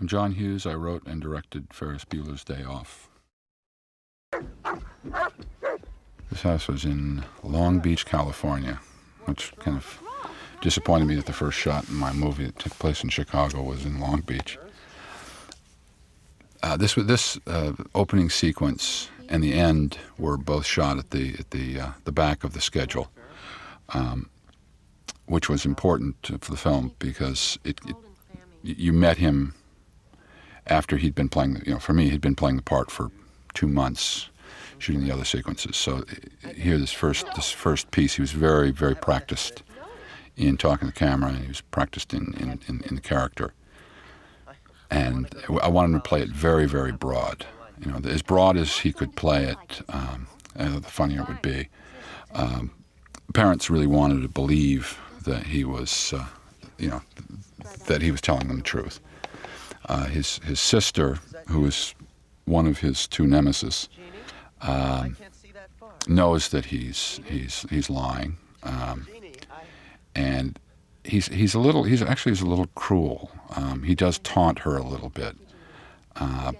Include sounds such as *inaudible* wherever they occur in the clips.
I'm John Hughes. I wrote and directed Ferris Bueller's Day Off. This house was in Long Beach, California, which kind of disappointed me that the first shot in my movie that took place in Chicago was in Long Beach. Uh, this this uh, opening sequence and the end were both shot at the at the uh, the back of the schedule, um, which was important for the film because it, it you met him after he'd been playing. You know, for me, he'd been playing the part for two months, shooting the other sequences. So here, this first this first piece, he was very very practiced in talking to the camera, and he was practiced in in, in, in the character and I wanted him to play it very, very broad. You know, as broad as he could play it, um, the funnier it would be. Um, parents really wanted to believe that he was, uh, you know, that he was telling them the truth. Uh, his his sister, who is one of his two nemesis, um, knows that he's he's he's lying, um, and he's he's a little he's actually he's a little cruel. Um, he does taunt her a little bit. Uh,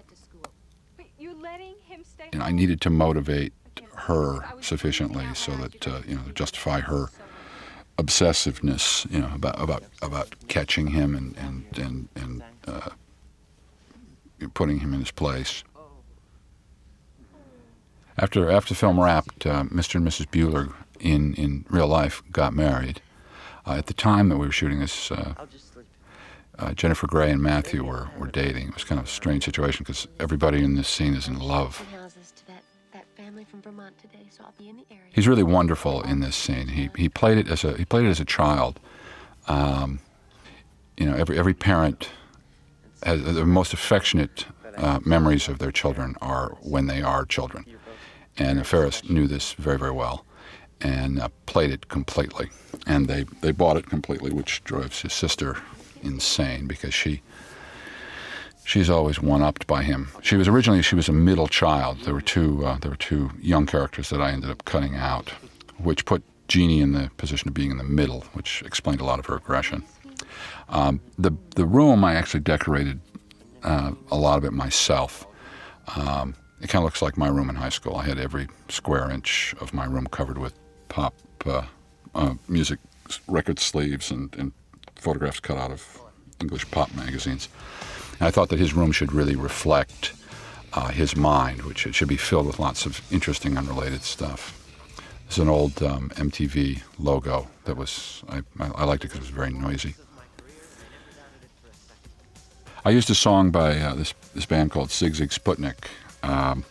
and I needed to motivate her sufficiently so that uh, you know justify her obsessiveness, you know, about about about catching him and and and and uh, putting him in his place. After after the film wrapped, uh, Mr. and Mrs. Bueller in in real life got married. Uh, at the time that we were shooting this, uh, uh, Jennifer Grey and Matthew were, were dating. It was kind of a strange situation because everybody in this scene is in love. He's really wonderful in this scene. He, he played it as a he played it as a child. Um, you know, every every parent the most affectionate uh, memories of their children are when they are children, and Ferris knew this very very well and uh, played it completely. And they, they bought it completely, which drives his sister insane because she she's always one upped by him. She was originally she was a middle child. There were two uh, there were two young characters that I ended up cutting out, which put Jeanie in the position of being in the middle, which explained a lot of her aggression. Um, the the room I actually decorated uh, a lot of it myself. Um, it kind of looks like my room in high school. I had every square inch of my room covered with pop uh, uh, music record sleeves and, and, photographs cut out of English pop magazines. And I thought that his room should really reflect uh, his mind, which it should be filled with lots of interesting, unrelated stuff. There's an old um, MTV logo that was, I, I liked it because it was very noisy. I used a song by uh, this, this band called Sigue Sigue Sputnik. Um,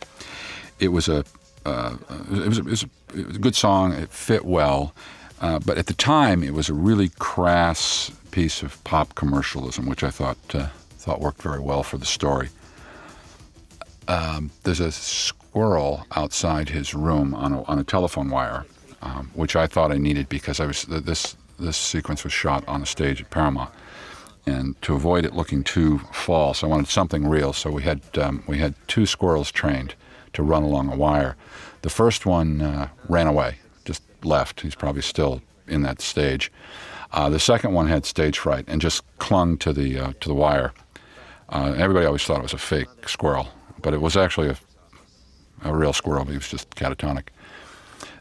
it was a uh, it, was a, it, was a, it, was a, good song. It fit well, uh, but at the time, it was a really crass piece of pop commercialism, which I thought uh, thought worked very well for the story. Um, there's a squirrel outside his room on a, on a telephone wire, um, which I thought I needed because I was this this sequence was shot on a stage at Paramount, and to avoid it looking too false, I wanted something real. So we had um, we had two squirrels trained to run along a wire. The first one uh, ran away, just left. He's probably still in that stage. Uh, the second one had stage fright and just clung to the uh, to the wire. Uh, everybody always thought it was a fake squirrel, but it was actually a, a real squirrel. He was just catatonic.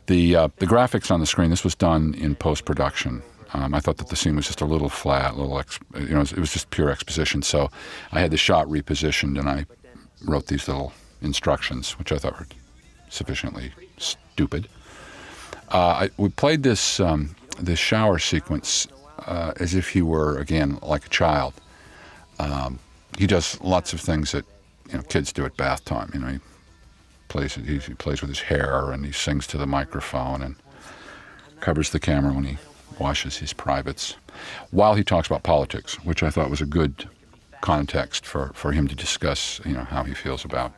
The uh, the graphics on the screen. This was done in post production. Um, I thought that the scene was just a little flat, a little ex- you know, it was just pure exposition. So I had the shot repositioned, and I wrote these little instructions, which I thought were sufficiently stupid. Uh, I, we played this um, this shower sequence uh, as if he were again like a child. Um, he does lots of things that you know kids do at bath time. You know, he plays he, he plays with his hair and he sings to the microphone and covers the camera when he washes his privates, while he talks about politics, which I thought was a good context for, for him to discuss, you know, how he feels about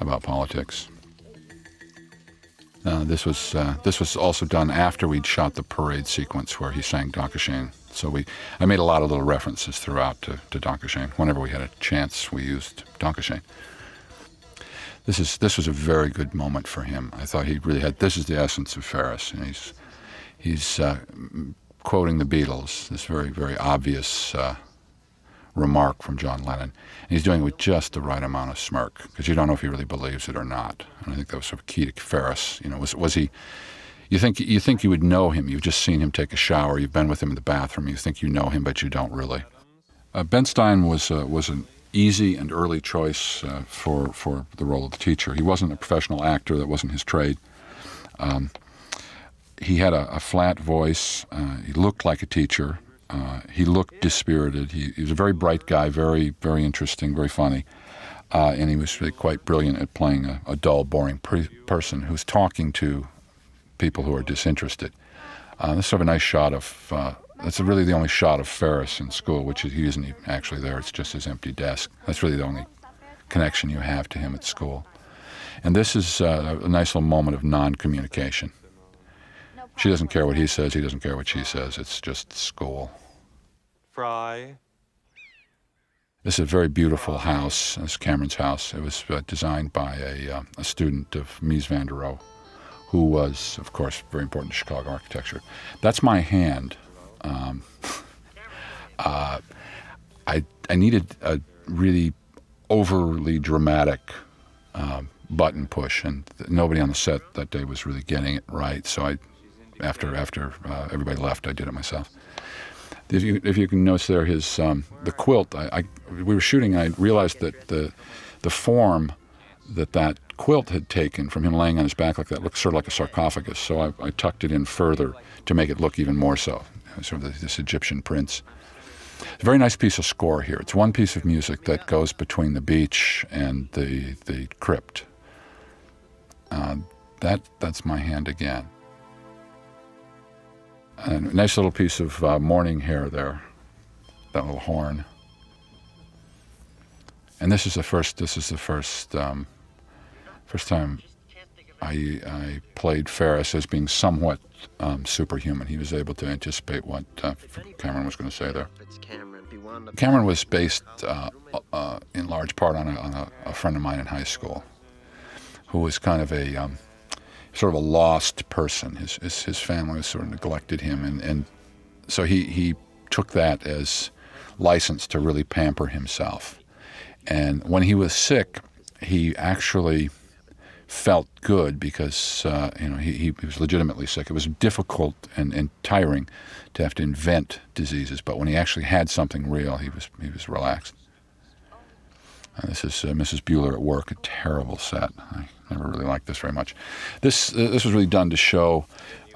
about politics. Uh, this was uh, this was also done after we'd shot the parade sequence where he sang Dankeschön. So we I made a lot of little references throughout to, to Dankeschön. Whenever we had a chance, we used Dankeschön. This is this was a very good moment for him. I thought he really had this is the essence of Ferris, and he's he's uh, quoting the Beatles. This very very obvious uh, remark from John Lennon. And he's doing it with just the right amount of smirk because you don't know if he really believes it or not. And I think that was sort of key to Ferris. You know, was was he? You think you think you would know him. You've just seen him take a shower. You've been with him in the bathroom. You think you know him, but you don't really. Uh, ben Stein was uh, was an easy and early choice uh, for for the role of the teacher. He wasn't a professional actor. That wasn't his trade. Um, he had a, a flat voice. Uh, he looked like a teacher. Uh, he looked dispirited. He, he, was a very bright guy, very, very interesting, very funny. Uh, and he was really quite brilliant at playing a, a dull, boring pre- person who's talking to people who are disinterested. Uh, this is sort of a nice shot of, uh, that's really the only shot of Ferris in school, which is, he isn't actually there, it's just his empty desk. That's really the only connection you have to him at school. And this is uh, a nice little moment of non communication. She doesn't care what he says, he doesn't care what she says. It's just school. Fry. This is a very beautiful house. This is Cameron's house. It was uh, designed by a, uh, a student of Mies van der Rohe, who was, of course, very important to Chicago architecture. That's my hand. Um, *laughs* uh, I, I needed a really overly dramatic um, button push, and nobody on the set that day was really getting it right. So I, after after uh, everybody left, I did it myself. If you, if you can notice there, his um, the quilt. I, I, we were shooting. I realized that the the form that that quilt had taken from him laying on his back like that looked sort of like a sarcophagus. So I, I tucked it in further to make it look even more so, sort of this Egyptian prince. a very nice piece of score here. It's one piece of music that goes between the beach and the the crypt. Uh, that that's my hand again. A nice little piece of uh, morning hair there, that little horn. And this is the first. This is the first. Um, first time I, I played Ferris as being somewhat um, superhuman. He was able to anticipate what uh, Cameron was going to say there. Cameron was based uh, uh, in large part on, a, on a, a, friend of mine in high school, who was kind of a um, sort of a lost person. His his, his family sort of neglected him, and, and so he he took that as license to really pamper himself. And when he was sick, he actually felt good because uh, you know he, he was legitimately sick. It was difficult and, and tiring to have to invent diseases, but when he actually had something real, he was he was relaxed. Uh, this is uh, Mrs. Bueller at work, a terrible set. I never really liked this very much. This uh, this was really done to show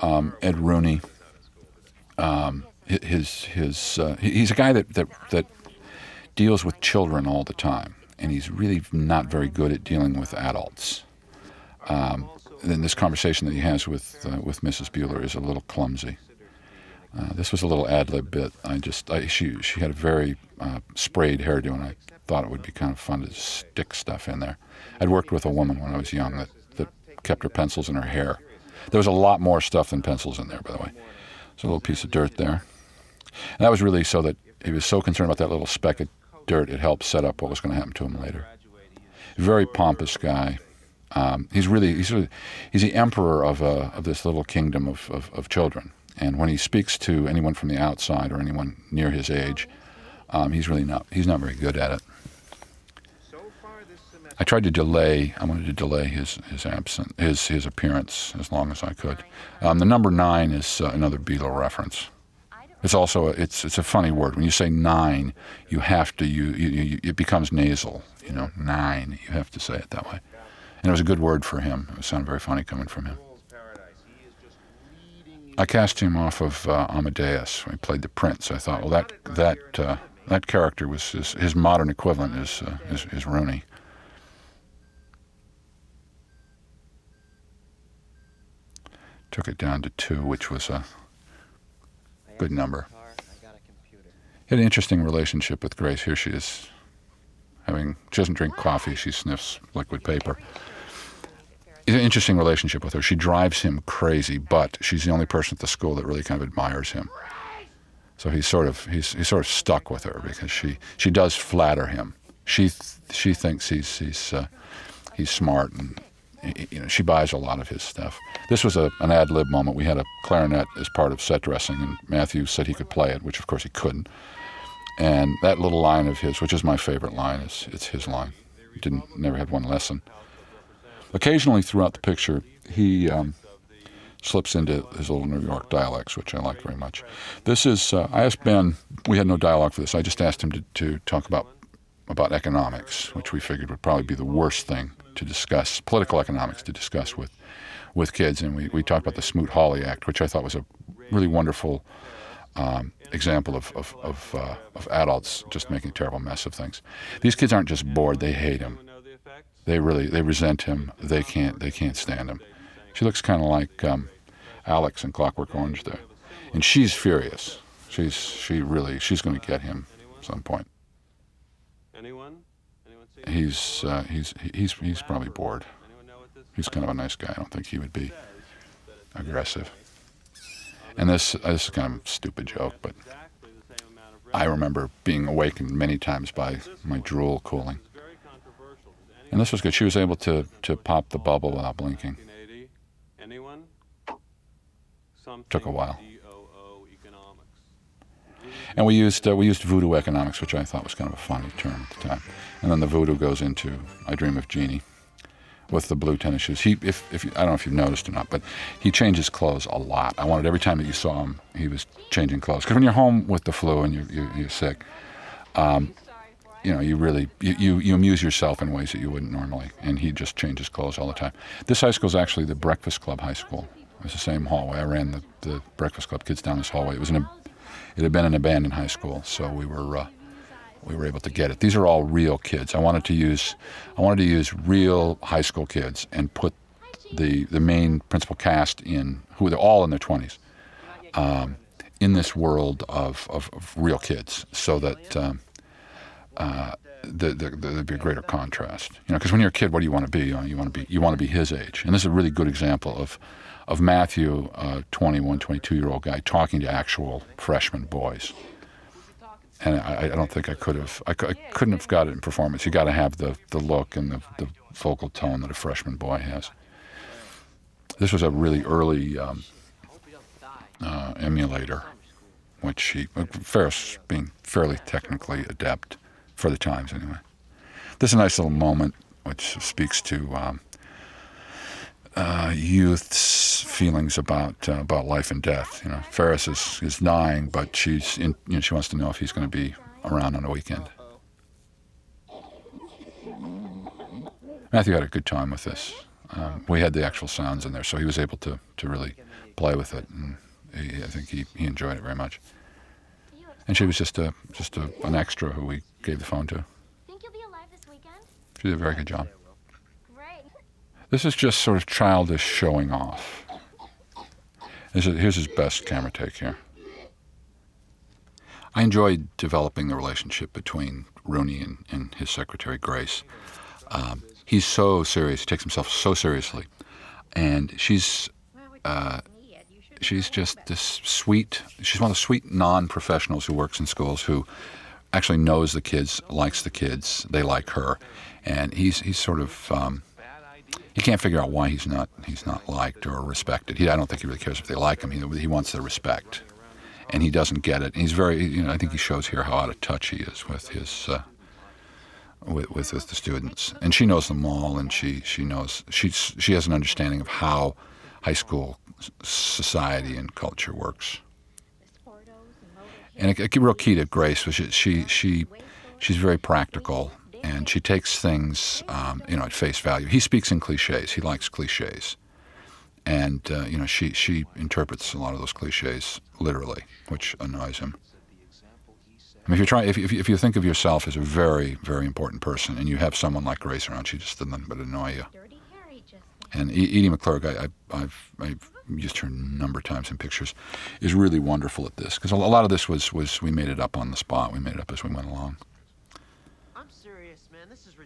um, Ed Rooney. Um, his his uh, he's a guy that, that that deals with children all the time, and he's really not very good at dealing with adults. Um, this conversation that he has with uh, with Mrs. Bueller is a little clumsy. Uh, this was a little ad lib bit. I just I, she she had a very uh, sprayed hairdo, and I thought it would be kind of fun to stick stuff in there. I'd worked with a woman when I was young that, that kept her pencils in her hair. There was a lot more stuff than pencils in there, by the way. There's a little piece of dirt there. And that was really so that he was so concerned about that little speck of dirt, it helped set up what was going to happen to him later. Very pompous guy. Um, he's really he's really, he's the emperor of a, uh, of this little kingdom of, of, of, children. And when he speaks to anyone from the outside or anyone near his age, um, he's really not he's not very good at it. I tried to delay. I wanted to delay his his absence, his his appearance as long as I could. Um, the number nine is uh, another Beatle reference. It's also a, it's it's a funny word. When you say nine, you have to you, you, you it becomes nasal. You know, nine. You have to say it that way. And it was a good word for him. It sounded very funny coming from him. I cast him off of uh, Amadeus. He played the prince. I thought, well, that that uh, that character was his, his modern equivalent is, uh, is is Rooney. Took it down to two, which was a good number. He had an interesting relationship with Grace. Here she is having, she doesn't drink coffee, she sniffs liquid paper. It's an interesting relationship with her. She drives him crazy, but she's the only person at the school that really kind of admires him. So he's sort of he's, he's sort of stuck with her because she, she does flatter him. She she thinks he's he's uh, he's smart and you know, she buys a lot of his stuff. This was a, an ad lib moment. We had a clarinet as part of set dressing, and Matthew said he could play it, which of course he couldn't. And that little line of his, which is my favorite line, is it's his line. Didn't never had one lesson. Occasionally throughout the picture, he um, slips into his little New York dialects, which I like very much. This is uh, I asked Ben. We had no dialogue for this. I just asked him to, to talk about about economics, which we figured would probably be the worst thing to discuss, political economics to discuss with with kids. And we, we talked about the Smoot-Hawley Act, which I thought was a really wonderful um, example of of of, uh, of adults just making a terrible mess of things. These kids aren't just bored; they hate him. They really they resent him. They can't they can't stand him. She looks kind of like um, Alex in Clockwork Orange there, and she's furious. She's she really she's going to get him at some point. Anyone? Anyone see He's uh, he's he's he's probably bored. Anyone know what this He's kind of a nice guy. I don't think he would be aggressive. And this uh, this is kind of a stupid joke, but exactly the same amount of I remember being awakened many times by my drool cooling. And this was good. She was able to to pop the bubble without blinking. 1980? Anyone? Took a while. And we used uh, we used voodoo economics, which I thought was kind of a funny term at the time. And then the voodoo goes into I Dream of Jeannie with the blue tennis shoes. He, if, if I don't know if you've noticed or not, but he changes clothes a lot. I wanted every time that you saw him, he was changing clothes. Because when you're home with the flu and you, you, you're sick, um, you know, you really you, you, you amuse yourself in ways that you wouldn't normally. And he just changes clothes all the time. This high school is actually the Breakfast Club High School. It was the same hallway. I ran the, the Breakfast Club kids down this hallway. It was an, it had been an abandoned high school, so we were uh, we were able to get it. These are all real kids. I wanted to use I wanted to use real high school kids and put the the main principal cast in who they're all in their twenties um, in this world of, of, of real kids, so that. Um, uh, the, the, the, there'd be a greater contrast, you know, because when you're a kid, what do you want to be? You, want to be you want to be his age, and this is a really good example of, of Matthew, a 21, 22 year old guy, talking to actual freshman boys and I, I don't think I could have. I, I couldn't have got it in performance. You got to have the, the look and the, the vocal tone that a freshman boy has. This was a really early um, uh, emulator, which he uh, Ferris being fairly technically adept for the times anyway. This is a nice little moment which speaks to um, uh, youth's feelings about uh, about life and death. You know, Ferris is, is dying, but she's in, you know she wants to know if he's going to be around on a weekend. Matthew had a good time with this. Um, we had the actual sounds in there, so he was able to, to really play with it, and he, I think he, he enjoyed it very much. And she was just a just a, an extra who we gave the phone to. Think you'll be alive this weekend? She did a very good job. This is just sort of childish showing off. Here's his best camera take here. I enjoyed developing the relationship between Rooney and, and his secretary Grace. Um, he's so serious; he takes himself so seriously, and she's uh, she's just this sweet. She's one of the sweet non-professionals who works in schools who actually knows the kids, likes the kids, they like her, and he's he's sort of. Um, he can't figure out why he's not he's not liked or respected. He, I don't think he really cares if they like him. He, he wants their respect, and he doesn't get it. And he's very, you know, I think he shows here how out of touch he is with his uh, with, with with the students. And she knows them all, and she she knows she she has an understanding of how high school society and culture works. And a, a real key to Grace was she she, she she's very practical and she takes things um, you know at face value. He speaks in cliches. He likes cliches, and uh, you know she she interprets a lot of those cliches literally, which annoys him. I mean, if you try, if, if, if you think of yourself as a very, very important person, and you have someone like Grace around, she just doesn't but annoy you. And Edie McClurg, I, I, I've, I've used her a number of times in pictures, is really wonderful at this because a lot of this was, was we made it up on the spot. We made it up as we went along. I'm serious, man. This is ridiculous, making me wait.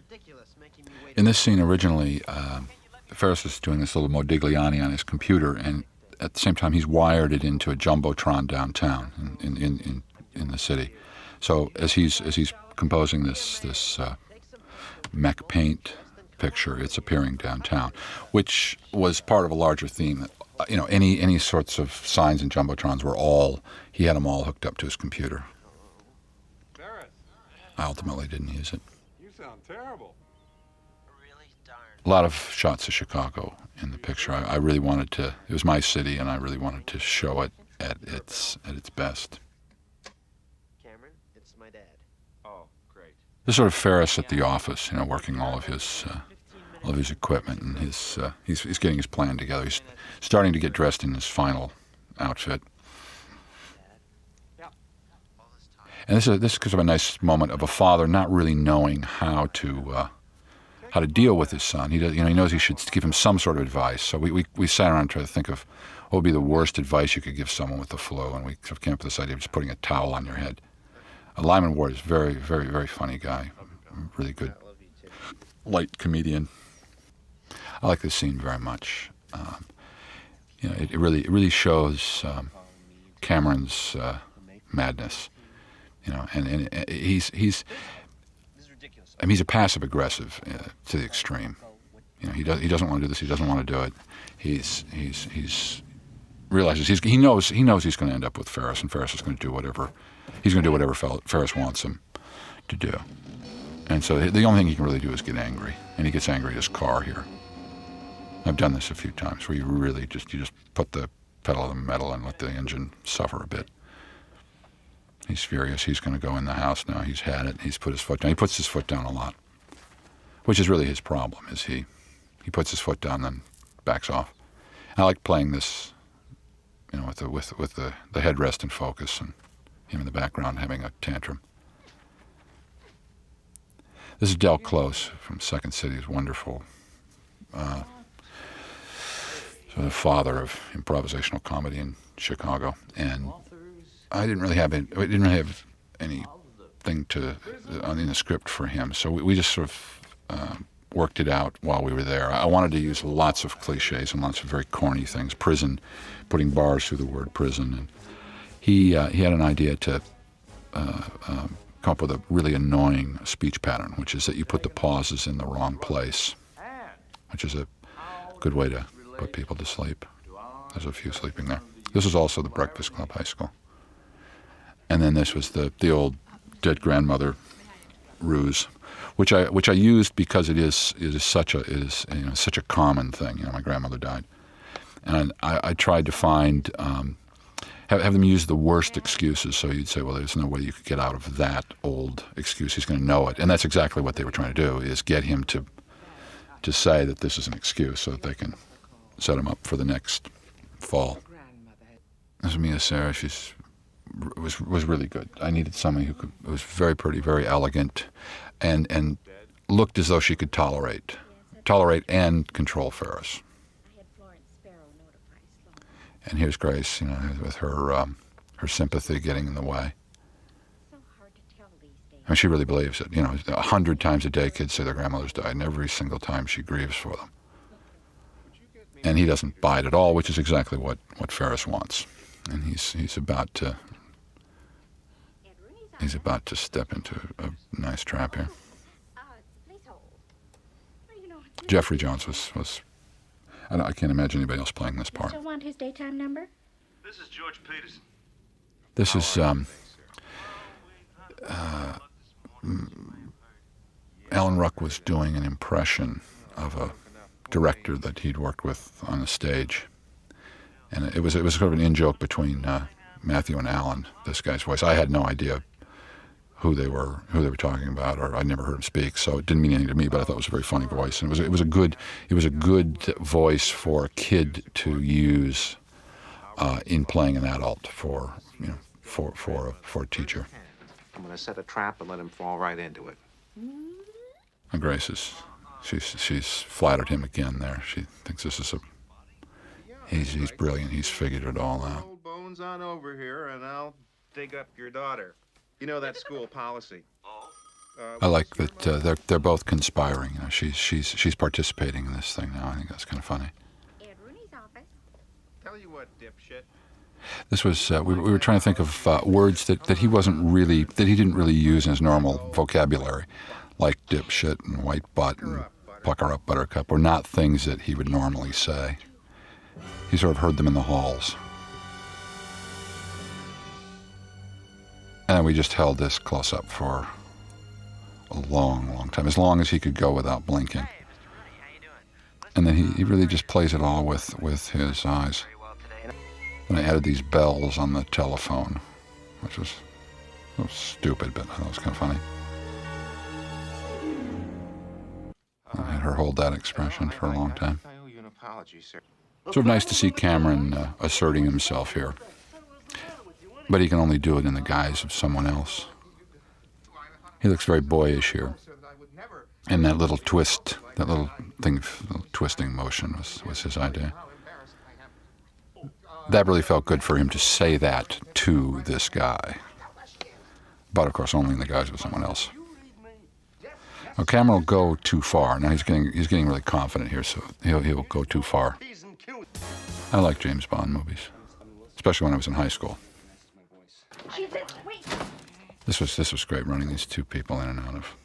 In this scene originally, um, Ferris is doing this little Modigliani on his computer, and at the same time, he's wired it into a jumbotron downtown in, in, in, in the city. So as he's as he's composing this this uh, MacPaint picture, it's appearing downtown, which was part of a larger theme. That, uh, you know, any any sorts of signs and jumbotrons were all he had them all hooked up to his computer. I ultimately didn't use it. You sound terrible. Really darn. A lot of shots of Chicago in the picture. I, I really wanted to. It was my city, and I really wanted to show it at its at its best. Cameron, it's my dad. Oh, great. This sort of Ferris at the office, you know, working all of his uh, all of his equipment, and his uh, he's he's getting his plan together. He's starting to get dressed in his final outfit. All this time. And this is this is kind of a nice moment of a father not really knowing how to uh, how to deal with his son. He does, you know he knows he should give him some sort of advice. So we, we, we sat around trying to think of what would be the worst advice you could give someone with the flu, and we sort of came up with this idea of just putting a towel on your head. Uh, Lyman Ward is very very very funny guy, really good light comedian. I like this scene very much. Um, you know, it, it really it really shows um, Cameron's uh, madness. You know, and, and uh, he's he's. I mean he's a passive aggressive uh, to the extreme. You know, he does he doesn't want to do this. He doesn't want to do it. He's he's he's realizes he's he knows he knows he's going to end up with Ferris, and Ferris is going to do whatever he's going to do whatever Ferris wants him to do. And so the only thing he can really do is get angry, and he gets angry at his car here. I've done this a few times where you really just you just put the pedal to the metal and let the engine suffer a bit. He's furious. He's going to go in the house now. He's had it. He's put his foot down. He puts his foot down a lot, which is really his problem. Is he he puts his foot down then backs off. I like playing this, you know, with the with with the the headrest in focus and him in the background having a tantrum. This is Del Close from Second City. He's wonderful. Uh, the father of improvisational comedy in Chicago, and I didn't really have any, we didn't really have anything to on in the script for him, so we, we just sort of uh, worked it out while we were there. I wanted to use lots of cliches and lots of very corny things. Prison, putting bars through the word prison, and he uh, he had an idea to uh, um, come up with a really annoying speech pattern, which is that you put the pauses in the wrong place, which is a good way to put people to sleep. There's a few sleeping there. This is also the Breakfast Club High School, and then this was the the old dead grandmother ruse, which I which I used because it is it is such a it is you know such a common thing. You know, my grandmother died, and I, I tried to find um, have, have them use the worst excuses. So you'd say, well, there's no way you could get out of that old excuse. He's going to know it, and that's exactly what they were trying to do: is get him to to say that this is an excuse, so that they can set him up for the next fall. This is Mia Sara. She's was was really good. I needed somebody who could, was very pretty, very elegant, and and looked as though she could tolerate, tolerate and control Ferris. And here's Grace, you know, with her um, her sympathy getting in the way. I mean, she really believes it. You know, a hundred times a day, kids say their grandmothers died, and every single time she grieves for them. And he doesn't buy it at all, which is exactly what, what Ferris wants. And he's he's about to he's about to step into a nice trap here. Uh, please hold. Well, you know, you Jeffrey Jones was was. I, don't- I can't imagine anybody else playing this part. Still want his daytime number? This is George Peterson. This is um, Alan Ruck was doing an impression of a director that he'd worked with on the stage, and it was it was sort of an in joke between uh, Matthew and Alan. This guy's voice. I had no idea who they were who they were talking about, or I'd never heard him speak, so it didn't mean anything to me. But I thought it was a very funny voice, and it was it was a good it was a good voice for a kid to use uh, in playing an adult for you know for for a, for a teacher. I'm gonna set a trap and let him fall right into it. And Grace is she's she's flattered him again there. She thinks this is a he's he's brilliant. He's figured it all out. Bones on over here, and I'll dig up your daughter. You know that school policy. Uh, I like that uh, they're they're both conspiring. You know, she's she's she's participating in this thing now. I think that's kind of funny. Ed Rooney's office. Tell you what, dipshit. This was uh, we, were- we were trying to think of uh, words that, that he wasn't really that he didn't really use in his normal vocabulary, like dipshit and white butt and pucker up buttercup, were not things that he would normally say. He sort of heard them in the halls. And we just held this close up for a long, long time, as long as he could go without blinking. Hey? And then he, he really just plays it all with, with his eyes. And I added these bells on the telephone, which was, was stupid, but I thought it was kind of funny. I had her hold that expression for a long time. Sort of nice to see Cameron uh, asserting himself here. But he can only do it in the guise of someone else. He looks very boyish here. And that little twist, that little thing, little twisting motion was, was his idea. That really felt good for him to say that to this guy. But of course, only in the guise of someone else. Now, Cameron will go too far. Now he's getting he's getting really confident here, so he'll he'll go too far. I like James Bond movies, especially when I was in high school. She said, wait. This was this was great running these two people in and out of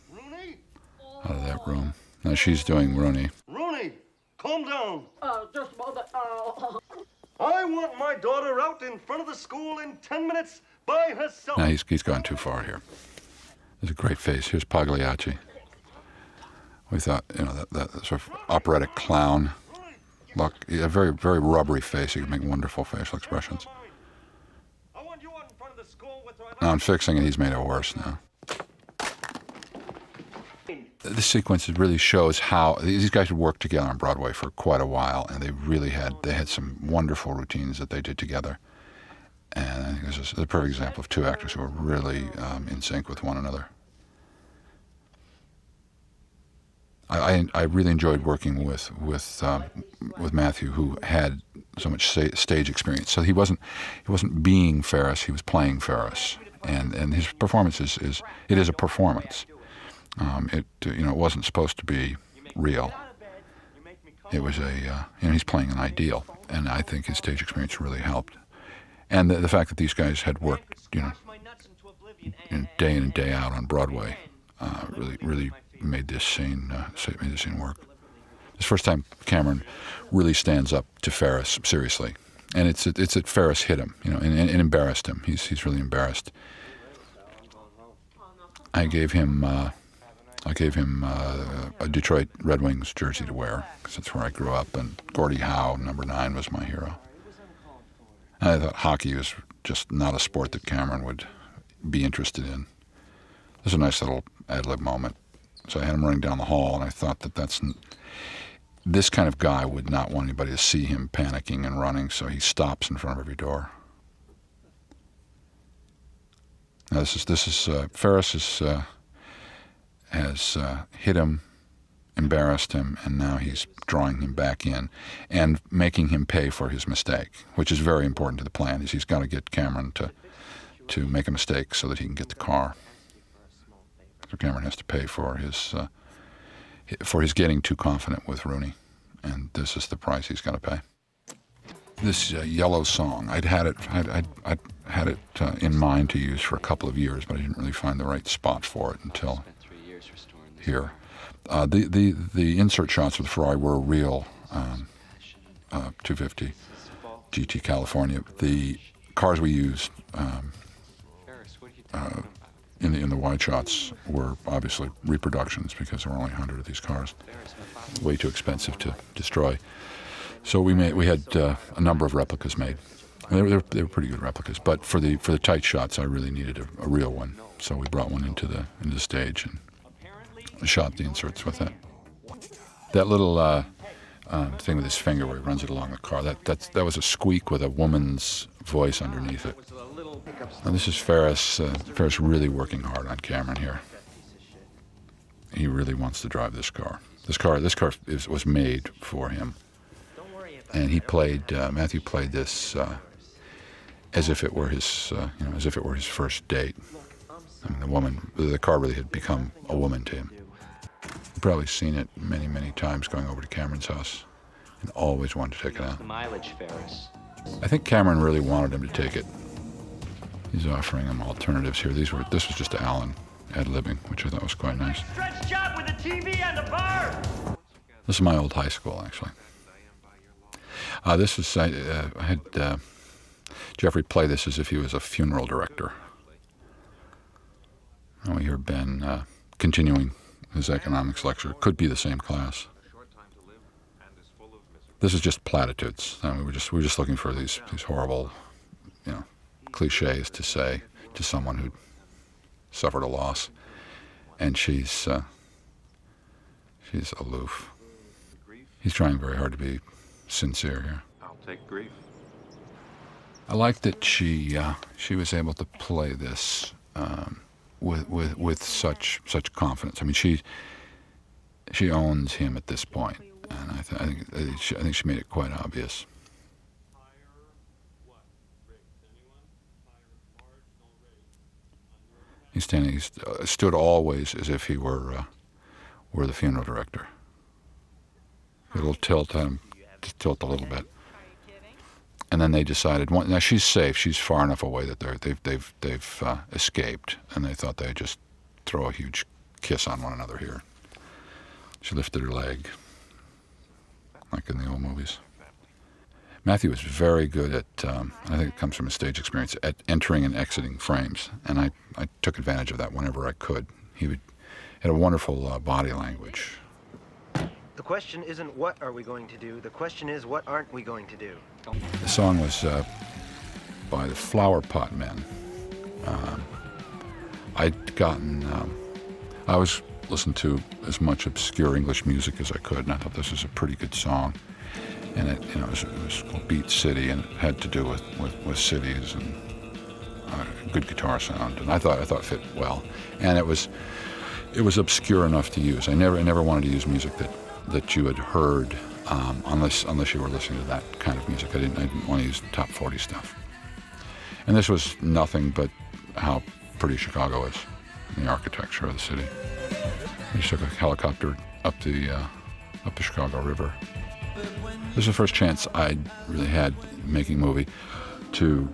out of that room. Now she's doing Rooney. Rooney, calm down. Uh, just mother. Uh, *laughs* I want my daughter out in front of the school in ten minutes by herself. Now he's he's gone too far here. There's a great face. Here's Pagliacci. We thought, you know, that, that sort of operatic clown look, a very very rubbery face. He could make wonderful facial expressions. I want you out in front of the Now I'm fixing it. He's made it worse now. This sequence really shows how these guys had worked together on Broadway for quite a while, and they really had they had some wonderful routines that they did together. And I think this is a perfect example of two actors who are really um, in sync with one another. I, I, really enjoyed working with with um, with Matthew, who had so much sta- stage experience. So he wasn't he wasn't being Ferris; he was playing Ferris, and and his performance is, is it is a performance. Um, it you know it wasn't supposed to be real. It was a uh, you know he's playing an ideal, and I think his stage experience really helped. And the, the fact that these guys had worked you know day in and day out on Broadway uh, really really made this scene uh, made this scene work. It's the first time Cameron really stands up to Ferris seriously, and it's it's that Ferris hit him, you know, and, and embarrassed him. He's he's really embarrassed. I gave him uh, I gave him uh, a Detroit Red Wings jersey to wear because that's where I grew up, and Gordie Howe, number nine, was my hero. And I thought hockey was just not a sport that Cameron would be interested in. There's a nice little ad lib moment. So I had him running down the hall, and I thought that that's this kind of guy would not want anybody to see him panicking and running, so he stops in front of every door. Now this is this is uh, Ferris is, uh, has uh, hit him, embarrassed him, and now he's drawing him back in and making him pay for his mistake, which is very important to the plan. Is he's got to get Cameron to to make a mistake so that he can get the car. So Cameron has to pay for his uh, for his getting too confident with Rooney, and this is the price he's got to pay. This uh, yellow song, I'd had it, I'd, I'd, I'd had it uh, in mind to use for a couple of years, but I didn't really find the right spot for it until here. Uh, the, the the insert shots the Ferrari were real um, uh, 250 GT California. The cars we used um, uh, in the in the wide shots were obviously reproductions because there were only 100 of these cars. Way too expensive to destroy. So we made we had uh, a number of replicas made. They were, they were pretty good replicas, but for the for the tight shots, I really needed a, a real one. So we brought one into the into the stage and shot the inserts with it. That little uh, um, thing with his finger where he runs it along the car. That that's, that was a squeak with a woman's voice underneath it. Now this is Ferris. Uh, Ferris really working hard on Cameron here. He really wants to drive this car. This car, this car is, was made for him, and he played. Uh, Matthew played this uh, as if it were his, uh, you know, as if it were his first date. I mean, the woman, the car really had become a woman to him. You've probably seen it many, many times going over to Cameron's house, and always wanted to take it out. mileage, Ferris. I think Cameron really wanted him to take it. He's offering him alternatives here. These were this was just Alan ad libbing, which I thought was quite nice. Stretch job with a TV and a bar. This is my old high school, actually. Uh, this is I, uh, I had uh, Jeffrey play this as if he was a funeral director. And we hear Ben uh, continuing his economics lecture. Could be the same class. This is just platitudes. I mean, we were just we were just looking for these these horrible, you know, cliches to say to someone who suffered a loss, and she's uh, she's aloof. He's trying very hard to be sincere here. I'll take grief. I like that she uh, she was able to play this um, with with with such such confidence. I mean, she she owns him at this point, and I, th- I think I think she, I think she made it quite obvious. He's standing. He uh, stood always as if he were uh, were the funeral director. A little tilt on him, tilt a little bit. And then they decided one, now she's safe. She's far enough away that they're, they've they've they've uh, escaped. And they thought they'd just throw a huge kiss on one another here. She lifted her leg like in the old movies. Matthew was very good at um, i think it comes from his stage experience at entering and exiting frames. And i, I took advantage of that whenever i could. He would had a wonderful uh, body language The question isn't what are we going to do, the question is what aren't we going to do? The song was uh, by the Flower Pot Men. Um, I'd gotten, um, I was listening to as much obscure English music as I could, and I thought this was a pretty good song. And it, you know, it was, it was called Beat City, and it had to do with, with, with cities and uh, good guitar sound, and I thought I thought it fit well. And it was, it was obscure enough to use. I never, I never wanted to use music that, that you had heard um, unless unless you were listening to that kind of music. I didn't, I didn't want to use top 40 stuff. And this was nothing but how pretty Chicago is, and the architecture of the city. We took a helicopter up the uh, up the Chicago River. This was the first chance I'd really had making a movie to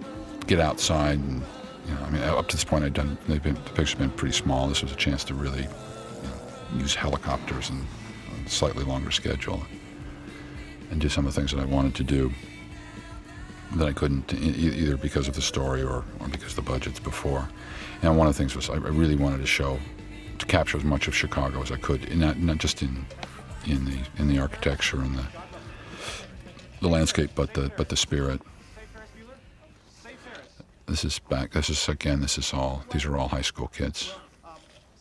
get outside and you know, I mean, up to this point, I'd done. Been, the pictures have been pretty small. This was a chance to really you know, use helicopters and slightly longer schedule and do some of the things that I wanted to do that I couldn't, either because of the story or, or because the budget's before. And one of the things was I really wanted to show, to capture as much of Chicago as I could, not not just in in the in the architecture and the the landscape, but the but the spirit. This is back. This is again. This is all. These are all high school kids.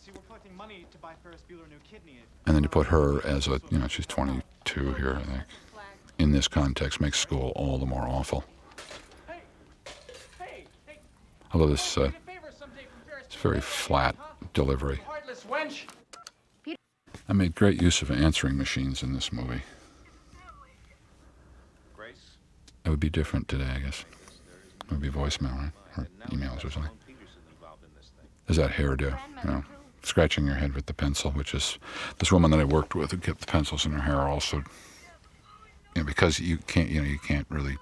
See, we're collecting money to buy Ferris Bueller a new kidney. And then to put her as a, you know, she's 22 here, I think. In this context, makes school all the more awful. Although this, uh, it's very flat delivery. I made great use of answering machines in this movie. It would be different today, I guess. It would be voicemail, right? Or emails or something. There's that hairdo, you know, scratching your head with the pencil, which is this woman that I worked with who kept the pencils in her hair also, you know, because you can't, you know, you can't really,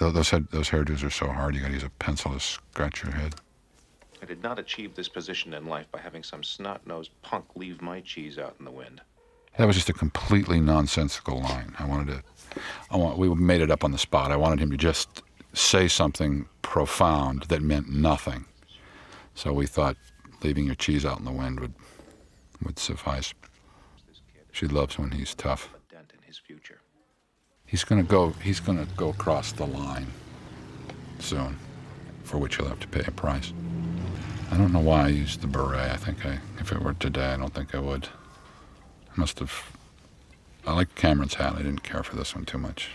those, head, those hairdos are so hard, you gotta use a pencil to scratch your head. I did not achieve this position in life by having some snot-nosed punk leave my cheese out in the wind. That was just a completely nonsensical line. I wanted to, I want, we made it up on the spot. I wanted him to just say something profound that meant nothing. So we thought leaving your cheese out in the wind would, would suffice. She loves when he's tough. a dent in his future. He's gonna go. He's gonna go across the line soon, for which he'll have to pay a price. I don't know why I used the beret. I think I, if it were today, I don't think I would. I must have. I like Cameron's hat. I didn't care for this one too much.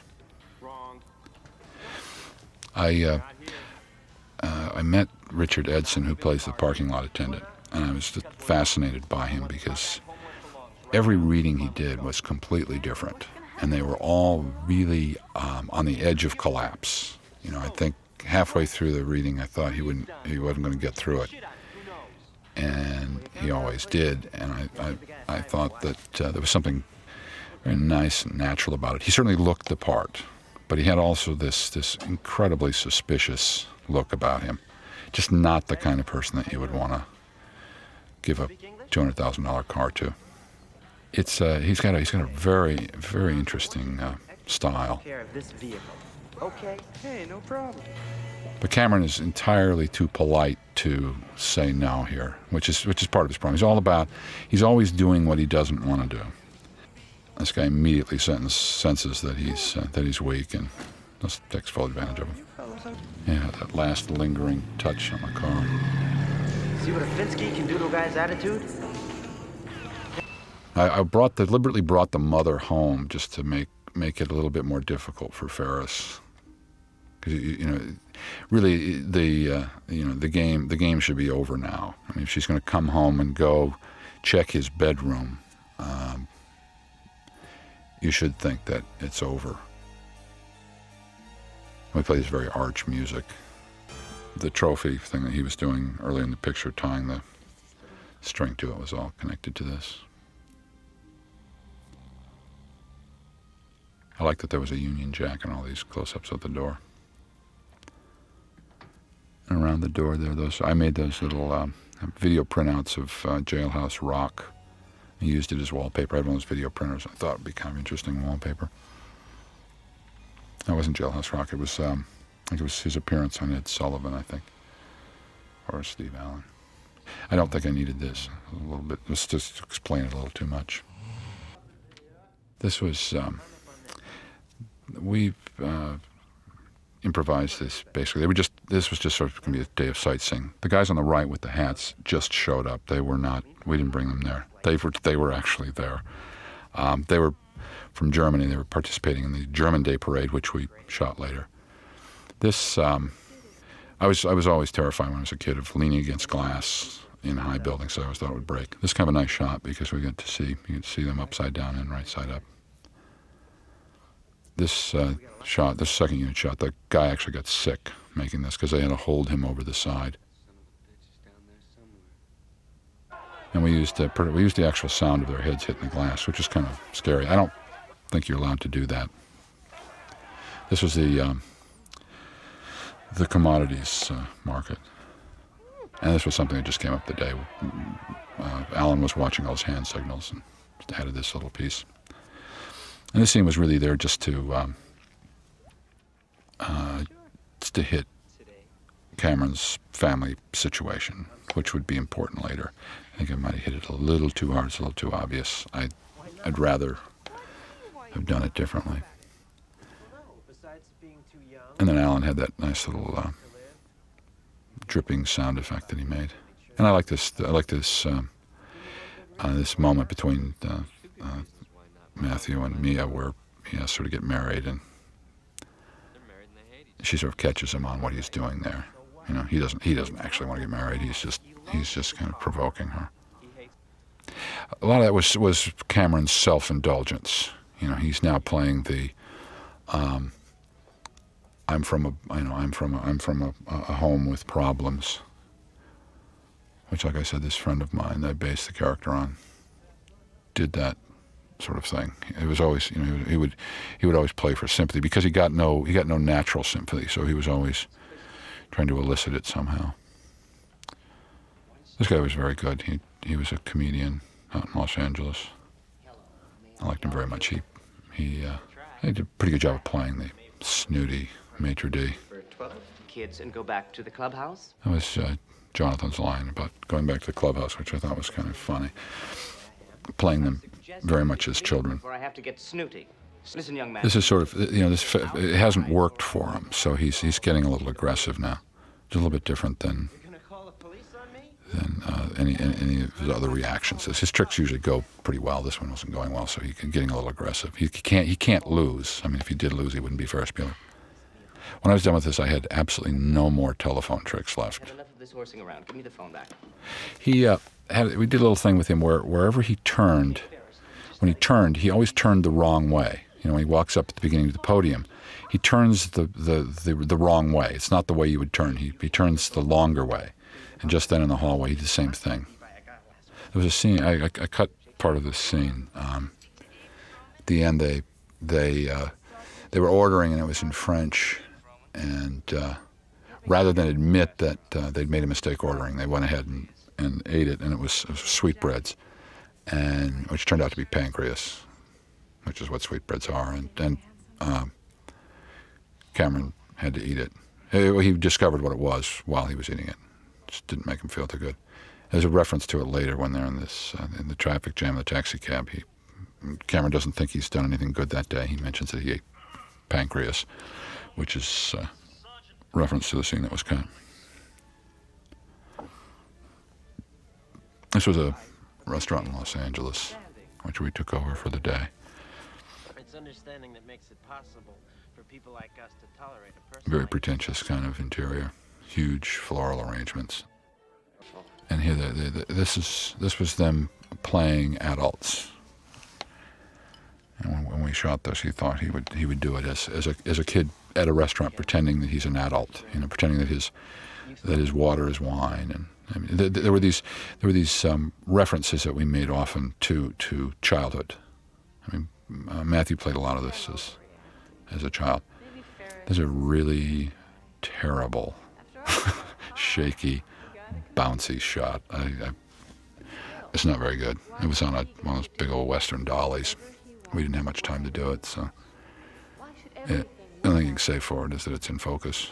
I uh, uh, I met Richard Edson, who plays the parking lot attendant, and I was just fascinated by him because every reading he did was completely different, and they were all really um, on the edge of collapse. You know, I think halfway through the reading, I thought he wouldn't, he wasn't going to get through it, and he always did. And I, I, I thought that uh, there was something very nice and natural about it. He certainly looked the part, but he had also this this incredibly suspicious look about him. Just not the kind of person that you would want to give a two hundred thousand dollar car to. It's uh, he's got a he's got a very very interesting uh, style. Care of this vehicle. Okay. Hey, no problem. But Cameron is entirely too polite to say no here, which is which is part of his problem. He's all about he's always doing what he doesn't want to do. This guy immediately senses that he's uh, that he's weak and just takes full advantage of him. Yeah, that last lingering touch on the car. See what a Finsky can do to a guy's attitude? I, I brought deliberately brought the mother home just to make make it a little bit more difficult for Ferris. Because you, you know, really the uh, you know the game the game should be over now. I mean, if she's going to come home and go check his bedroom, um, you should think that it's over. We play this very arch music. The trophy thing that he was doing early in the picture, tying the string to it, was all connected to this. I like that there was a Union Jack in all these close-ups of the door. And around the door there, those I made those little um, video printouts of uh, Jailhouse Rock. I used it as wallpaper. I had one of those video printers. I thought it'd be kind of interesting wallpaper. That wasn't Jailhouse Rock. It was, um, I think it was his appearance on Ed Sullivan, I think, or Steve Allen. I don't think I needed this a little bit. Let's just explain it a little too much. This was. Um, we uh, improvised this basically. They were just this was just sort of going to be a day of sightseeing. The guys on the right with the hats just showed up. They were not. We didn't bring them there. They were. They were actually there. Um, they were from Germany. They were participating in the German Day Parade, which we shot later. This. Um, I was. I was always terrified when I was a kid of leaning against glass in high buildings. So I always thought it would break. This is kind of a nice shot because we get to see you can see them upside down and right side up this uh, shot, this second unit shot, the guy actually got sick making this because they had to hold him over the side. And we used uh, we used the actual sound of their heads hitting the glass, which is kind of scary. I don't think you're allowed to do that. This was the um, the commodities uh, market, and this was something that just came up the day. Uh, Alan was watching all his hand signals and added this little piece. And this scene was really there just to um, uh, just to hit Cameron's family situation, which would be important later. I think I might have hit it a little too hard. It's a little too obvious. I, I'd rather have done it differently. And then Alan had that nice little uh, dripping sound effect that he made. And I like this. I like this. Um, uh, this moment between uh, uh, Matthew and Mia where he has sort of get married and she sort of catches him on what he's doing there. You know, he doesn't he doesn't actually want to get married. He's just he's just kind of provoking her. A lot of that was was Cameron's self-indulgence. You know, he's now playing the um, I'm from a you know I'm from a, I'm from a, a home with problems, which, like I said, this friend of mine that I based the character on did that sort of thing. It was always, you know, he would he would always play for sympathy because he got no he got no natural sympathy, so he was always trying to elicit it somehow. This guy was very good. He he was a comedian out in Los Angeles. I liked him very much. He he, uh, he did a pretty good job of playing the snooty maitre d'. For 12 kids and go back to the clubhouse? That was uh, Jonathan's line about going back to the clubhouse, which I thought was kind of funny. Playing them very much as children. Before I have to get snooty. Listen, young man. This is sort of, you know, this it hasn't worked for him, so he's he's getting a little aggressive now. It's a little bit different than than uh, any, any of his other reactions. His, tricks usually go pretty well. This one wasn't going well, so he's getting a little aggressive. He, he can't he can't lose. I mean, if he did lose, he wouldn't be Ferris Bueller. When I was done with this, I had absolutely no more telephone tricks left. Had enough of this horsing around. Give me the phone back. He uh, had we did a little thing with him where wherever he turned, when he turned, he always turned the wrong way. You know, when he walks up at the beginning of the podium, he turns the, the, the, the wrong way. It's not the way you would turn. He, he turns the longer way. And just then in the hallway, he did the same thing. There was a scene, I, I, I cut part of this scene. Um, at the end, they, they, uh, they were ordering, and it was in French. And uh, rather than admit that uh, they'd made a mistake ordering, they went ahead and, and ate it, and it was, it was sweetbreads and which turned out to be pancreas, which is what sweetbreads are. And, um, Cameron had to eat it. He discovered what it was while he was eating it. Just didn't make him feel too good. There's a reference to it later when they're in this uh, in the traffic jam of the taxi cab. He Cameron doesn't think he's done anything good that day. He mentions that he ate pancreas, which is uh, reference to the scene that was cut. This was a restaurant in Los Angeles, which we took over for the day. Understanding that makes it possible for people like us to tolerate a person. Very pretentious kind of interior, huge floral arrangements. And here, the, the, the, this is this was them playing adults. And when, when we shot this, he thought he would he would do it as, as a as a kid at a restaurant, pretending that he's an adult. You know, pretending that his that his water is wine. And I mean, th- th- there were these there were these um, references that we made often to to childhood. I mean, uh, Matthew played a lot of this as as a child. There's a really terrible, *laughs* shaky, bouncy shot. I, I, it's not very good. It was on a, one of those big old Western dollies. We didn't have much time to do it, so yeah, the only thing you can say for it is that it's in focus.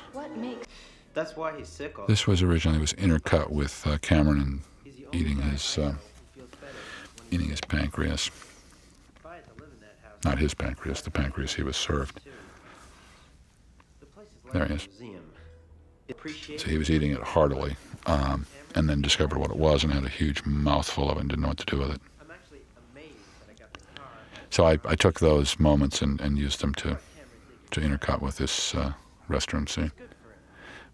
That's why he's sick This was originally was intercut with uh, Cameron and He's the only eating his uh, know who feels better when eating his pancreas. if I had to live in that house, Not his pancreas, the pancreas he was served. There he is. So he was eating it heartily, um, and then discovered what it was and had a huge mouthful of it and didn't know what to do with it. So I, I took those moments and, and used them to, to intercut with this uh, restroom scene.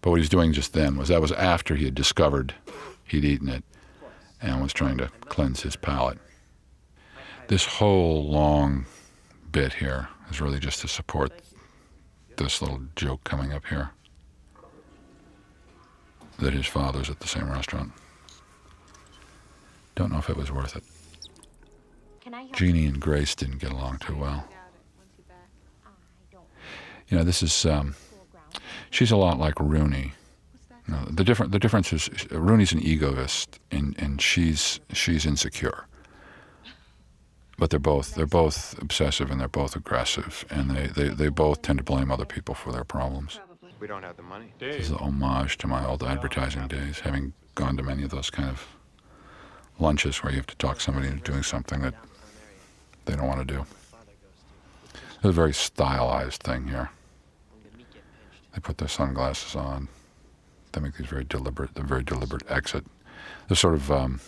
But what he was doing just then was that was after he had discovered he'd eaten it and was trying to cleanse his palate. This whole long bit here is really just to support this little joke coming up here that his father's at the same restaurant. Don't know if it was worth it. Jeanie and Grace didn't get along too well. You know, this is um, she's a lot like Rooney. No, the different the difference is Rooney's an egoist and, and she's she's insecure. But they're both they're both obsessive and they're both aggressive and they, they, they both tend to blame other people for their problems. We don't have the money. This is an homage to my old advertising days, having gone to many of those kind of lunches where you have to talk somebody into doing something that they don't want to do. It's a very stylized thing here. When the meat get pinched. They put their sunglasses on. They make these very deliberate, the very deliberate exit. They're sort of um,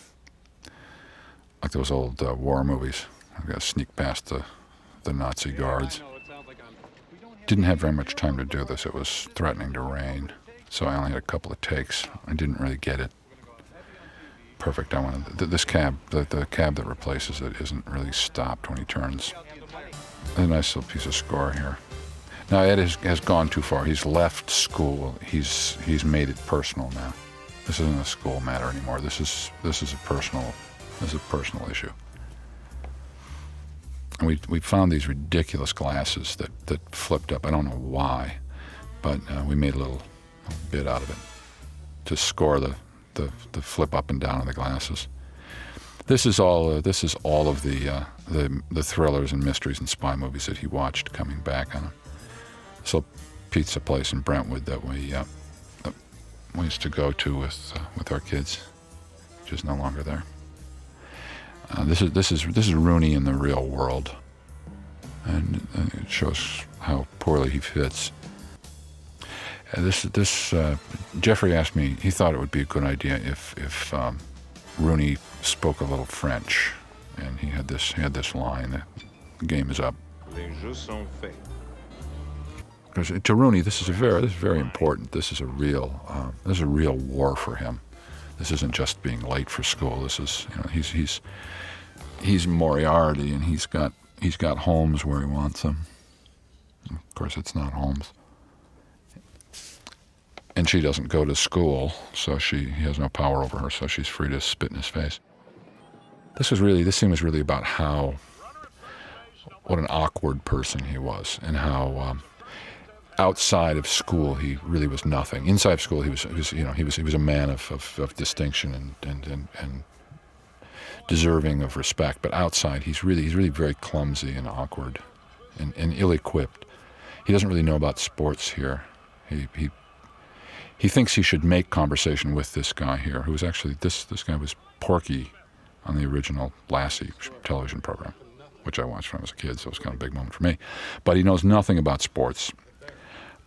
like those old uh, war movies. I've got to sneak past the, the Nazi guards. Didn't have very much time to do this. It was threatening to rain, so I only had a couple of takes. I didn't really get it perfect. I wanted th- this cab, the, the cab that replaces it, isn't really stopped when he turns. A nice little piece of score here. Now Ed has, has gone too far. He's left school. He's he's made it personal now. This isn't a school matter anymore. This is this is a personal this is a personal issue. And we we found these ridiculous glasses that, that flipped up. I don't know why, but uh, we made a little, bit out of it to score the, the, the flip up and down of the glasses. This is all. Uh, this is all of the, uh, the the thrillers and mysteries and spy movies that he watched coming back on him little pizza place in Brentwood that we uh, we used to go to with uh, with our kids, which is no longer there. Uh, this is this is this is Rooney in the real world, and uh, it shows how poorly he fits. Uh, this this uh, Jeffrey asked me. He thought it would be a good idea if if um, Rooney spoke a little French, and he had this he had this line. that The game is up. Les jeux sont faits. Because to Rooney, this is a very, this is very important. This is a real, uh, this is a real war for him. This isn't just being late for school. This is, you know, he's he's he's Moriarty, and he's got he's got Holmes where he wants him. Of course, it's not Holmes. And she doesn't go to school, so she he has no power over her, so she's free to spit in his face. This was really, this scene was really about how, what an awkward person he was, and how. Um, outside of school he really was nothing. Inside of school he was, he was you know he was he was a man of, of, of distinction and, and, and, and deserving of respect. But outside he's really he's really very clumsy and awkward and, and ill-equipped. he doesn't really know about sports here. He he he thinks he should make conversation with this guy here, who was actually this this guy was Porky on the original Lassie television program, which I watched when I was a kid, so it was kind of a big moment for me. But he knows nothing about sports.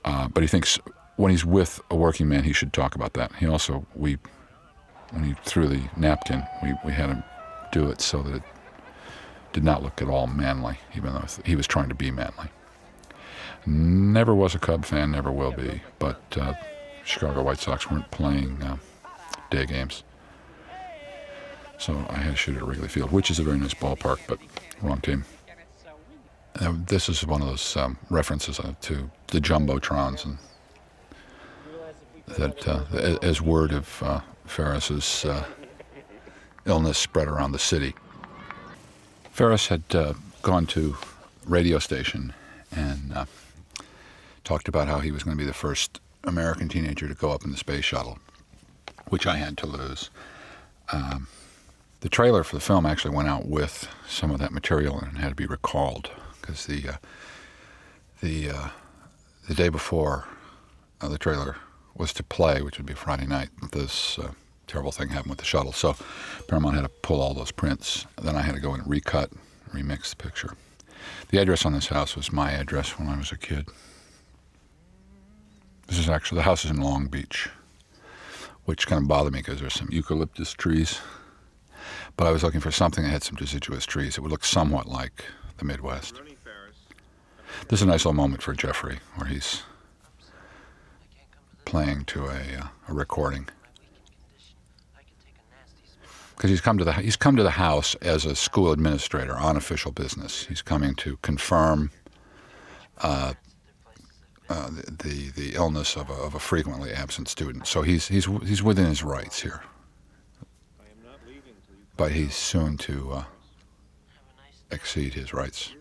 Uh, but he thinks when he's with a working man, he should talk about that. He also we when he threw the napkin, we, we had him do it so that it did not look at all manly, even though he was trying to be manly. Never was a Cub fan, never will be, but uh, Chicago White Sox weren't playing uh, day games. So I had to shoot at Wrigley Field, which is a very nice ballpark, but wrong team. Uh, this is one of those um, references uh, to the jumbotrons and that uh, as word of uh, Ferris's uh, illness spread around the city. Ferris had uh, gone to radio station and talked about how he was going to be the first American teenager to go up in the space shuttle, which I had to lose. Um, the trailer for the film actually went out with some of that material and had to be recalled because the uh, the uh, the day before uh, the trailer was to play, which would be Friday night, this uh, terrible thing happened with the shuttle. So Paramount had to pull all those prints. Then I had to go and recut, remix the picture. The address on this house was my address when I was a kid. This is actually the house is in Long Beach, which kind of bothered me because there's some eucalyptus trees. But I was looking for something that had some deciduous trees. It would look somewhat like the Midwest. This is a nice little moment for Jeffrey, where he's playing to a, uh, a recording because he's come to the he's come to the house as a school administrator on official business. He's coming to confirm uh, uh, the, the, the illness of a, of a frequently absent student. So he's he's he's within his rights here. But he's soon to uh, exceed his rights.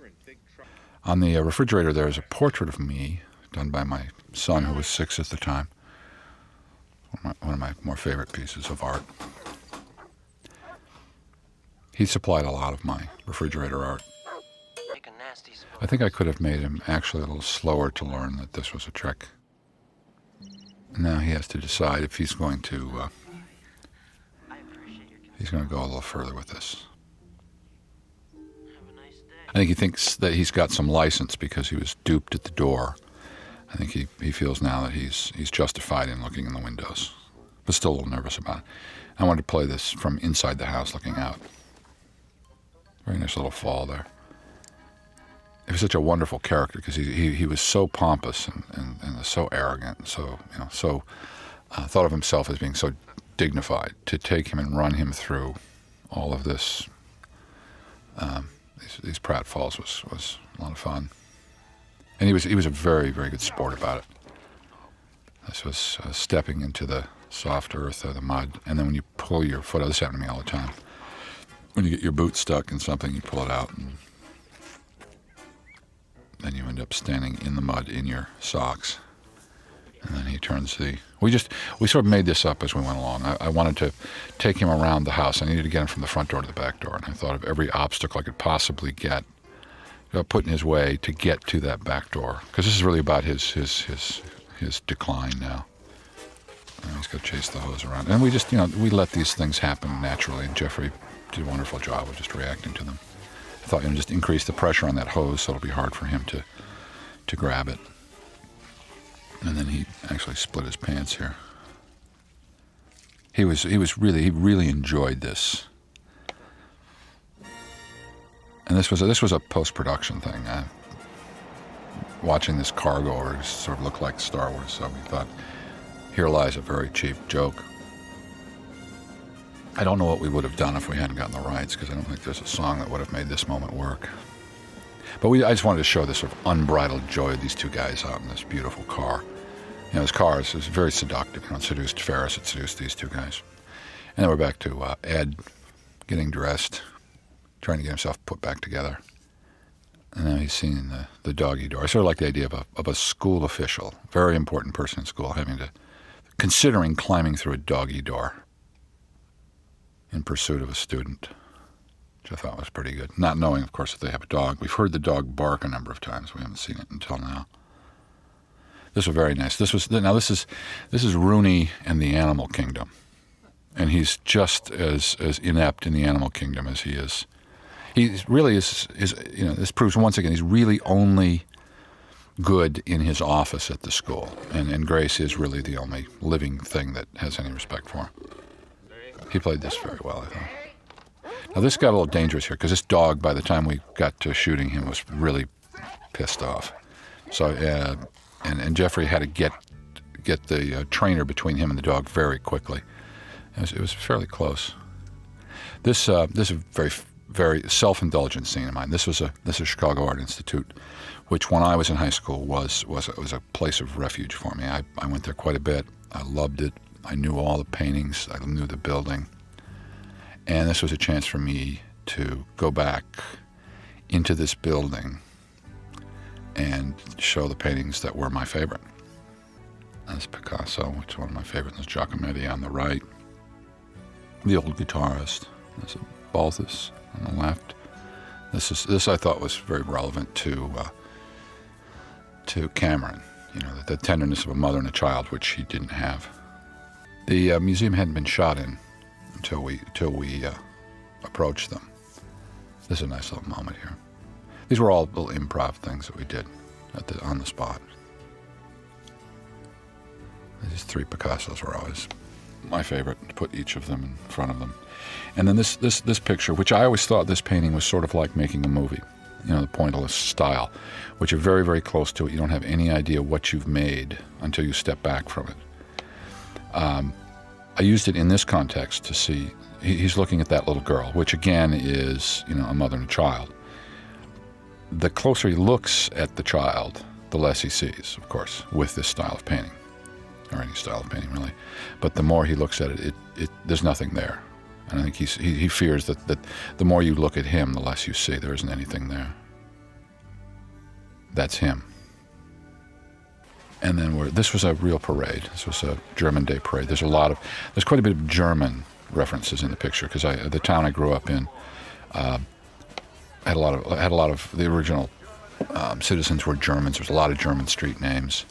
On the uh, refrigerator, there is a portrait of me done by my son, who was six at the time. One of my, one of my more favorite pieces of art. He supplied a lot of my refrigerator art. I think I could have made him actually a little slower to learn that this was a trick. Now he has to decide if he's going to uh, he's going to go a little further with this. I think he thinks that he's got some license because he was duped at the door. I think he, he feels now that he's he's justified in looking in the windows, but still a little nervous about it. I wanted to play this from inside the house looking out. Very nice little fall there. He was such a wonderful character because he, he, he was so pompous and, and, and so arrogant and so, you know, so uh, thought of himself as being so dignified. To take him and run him through all of this, um, these, these pratfalls was, was a lot of fun. And he was, he was a very, very good sport about it. This was uh, stepping into the soft earth or the mud, and then when you pull your foot out, this happened to me all the time when you get your boot stuck in something, you pull it out, and then you end up standing in the mud in your socks. And then he turns the. We just we sort of made this up as we went along. I, I wanted to take him around the house. I needed to get him from the front door to the back door, and I thought of every obstacle I could possibly get put in his way to get to that back door. Because this is really about his his his his decline now. And he's got to chase the hose around, and we just you know we let these things happen naturally. And Jeffrey did a wonderful job of just reacting to them. I thought, you know, just increase the pressure on that hose so it'll be hard for him to, to grab it. And then he actually split his pants here. He was, he was really, he really enjoyed this. And this was a, this was a post-production thing. Uh, watching this car go over sort of looked like Star Wars, so we thought, here lies a very cheap joke. I don't know what we would have done if we hadn't gotten the rights because I don't think there's a song that would have made this moment work. But we, I just wanted to show this sort of unbridled joy of these two guys out in this beautiful car. Know, this car is, is very seductive. You know, it seduced Ferris, it seduced these two guys. And then we're back to uh, Ed getting dressed, trying to get himself put back together. And now he's seeing the, the doggy door. I sort of like the idea of a, of a school official, very important person in school, having to, considering climbing through a doggy door in pursuit of a student, which I thought was pretty good. Not knowing, of course, that they have a dog. We've heard the dog bark a number of times. We haven't seen it until now. This was very nice. This was now this is this is Rooney and the Animal Kingdom, and he's just as as inept in the Animal Kingdom as he is. He really is is you know this proves once again he's really only good in his office at the school, and and Grace is really the only living thing that has any respect for him. He played this very well, I thought. Now this got a little dangerous here because this dog, by the time we got to shooting him, was really pissed off. So, uh, and and Jeffrey had to get get the uh, trainer between him and the dog very quickly. It was, it was fairly close. This uh, this is a very very self-indulgent scene of mine. This was a this is Chicago Art Institute, which when I was in high school was was was a place of refuge for me. I, I went there quite a bit. I loved it. I knew all the paintings. I knew the building. And this was a chance for me to go back into this building and show the paintings that were my favorite. That's Picasso, which is one of my favorites. There's Giacometti on the right. The old guitarist. There's Balthus on the left. This is this I thought was very relevant to uh, to Cameron. You know, the, the tenderness of a mother and a child, which he didn't have. The uh, museum hadn't been shot in until we until we uh, approached them. This is a nice little moment here. These were all little improv things that we did at the, on the spot. These three Picassos were always my favorite to put each of them in front of them. And then this this this picture, which I always thought this painting was sort of like making a movie, you know, the pointillist style, which you're very very close to it. You don't have any idea what you've made until you step back from it. Um, I used it in this context to see he, he's looking at that little girl, which again is you know a mother and a child. The closer he looks at the child, the less he sees, of course, with this style of painting, or any style of painting really. But the more he looks at it, it, it there's nothing there, and I think he he fears that that the more you look at him, the less you see. There isn't anything there. That's him and then we're, this was a real parade. This was a German Day parade. There's a lot of, there's quite a bit of German references in the picture because the town I grew up in, uh, had a lot of had a lot of the original um, citizens were Germans. There's a lot of German street names.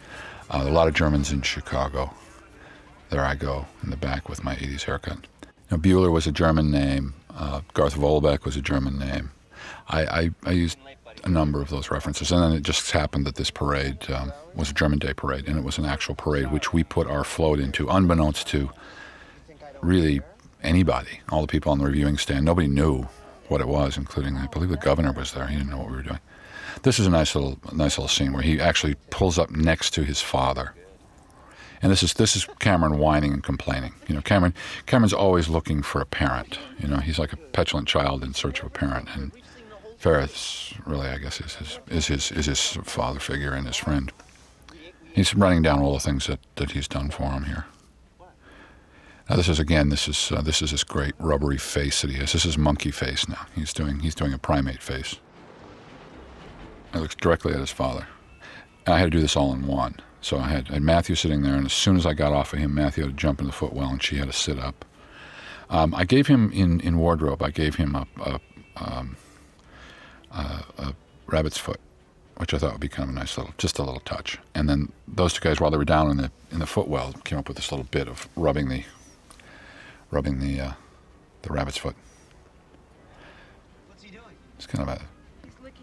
Uh, a lot of Germans in Chicago. There I go in the back with my 80s haircut. Now, Bueller was a German name. Uh, Garth Volbeck was a German name. I, I, I used a number of those references. And then it just happened that this parade um, was a German Day parade, and it was an actual parade which we put our float into, unbeknownst to really anybody, all the people on the reviewing stand. Nobody knew what it was, including I believe the governor was there. He didn't know what we were doing. This is a nice little, nice little scene where he actually pulls up next to his father. And this is this is Cameron whining and complaining. You know, Cameron Cameron's always looking for a parent. You know, he's like a petulant child in search of a parent, and Ferris really, I guess, is his is his is his father figure and his friend. He's running down all the things that, that he's done for him here. Now this is again, this is uh, this is this great rubbery face that he has. This is monkey face now. He's doing he's doing a primate face. He looks directly at his father. I had to do this all in one. So I had, I had Matthew sitting there, and as soon as I got off of him, Matthew had to jump in the footwell, and she had to sit up. Um, I gave him in, in wardrobe. I gave him a, a, um, a, a rabbit's foot, which I thought would be kind of a nice little, just a little touch. And then those two guys, while they were down in the in the footwell, came up with this little bit of rubbing the rubbing the uh, the rabbit's foot. It's kind of a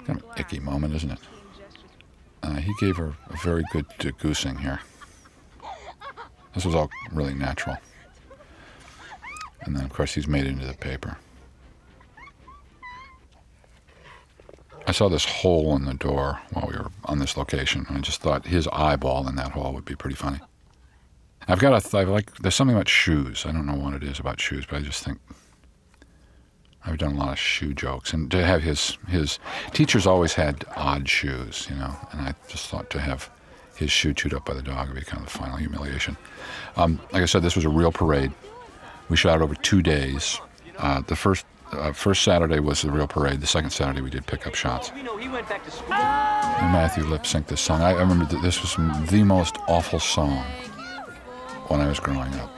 kind of an icky moment, isn't it? Uh, he gave her a very good uh, goosing here. This was all really natural. And then, of course, he's made it into the paper. I saw this hole in the door while we were on this location, and I just thought his eyeball in that hole would be pretty funny. I've got a, th- I like, there's something about shoes. I don't know what it is about shoes, but I just think I've done a lot of shoe jokes, and to have his his teachers always had odd shoes, you know, and I just thought to have his shoe chewed up by the dog would be kind of the final humiliation. Um, like I said, this was a real parade. We shot it over two days. Uh, the first uh, first Saturday was the real parade. The second Saturday we did pickup shots. We know he went back to school. And Matthew lip synced this song. I, I remember that this was the most awful song when I was growing up.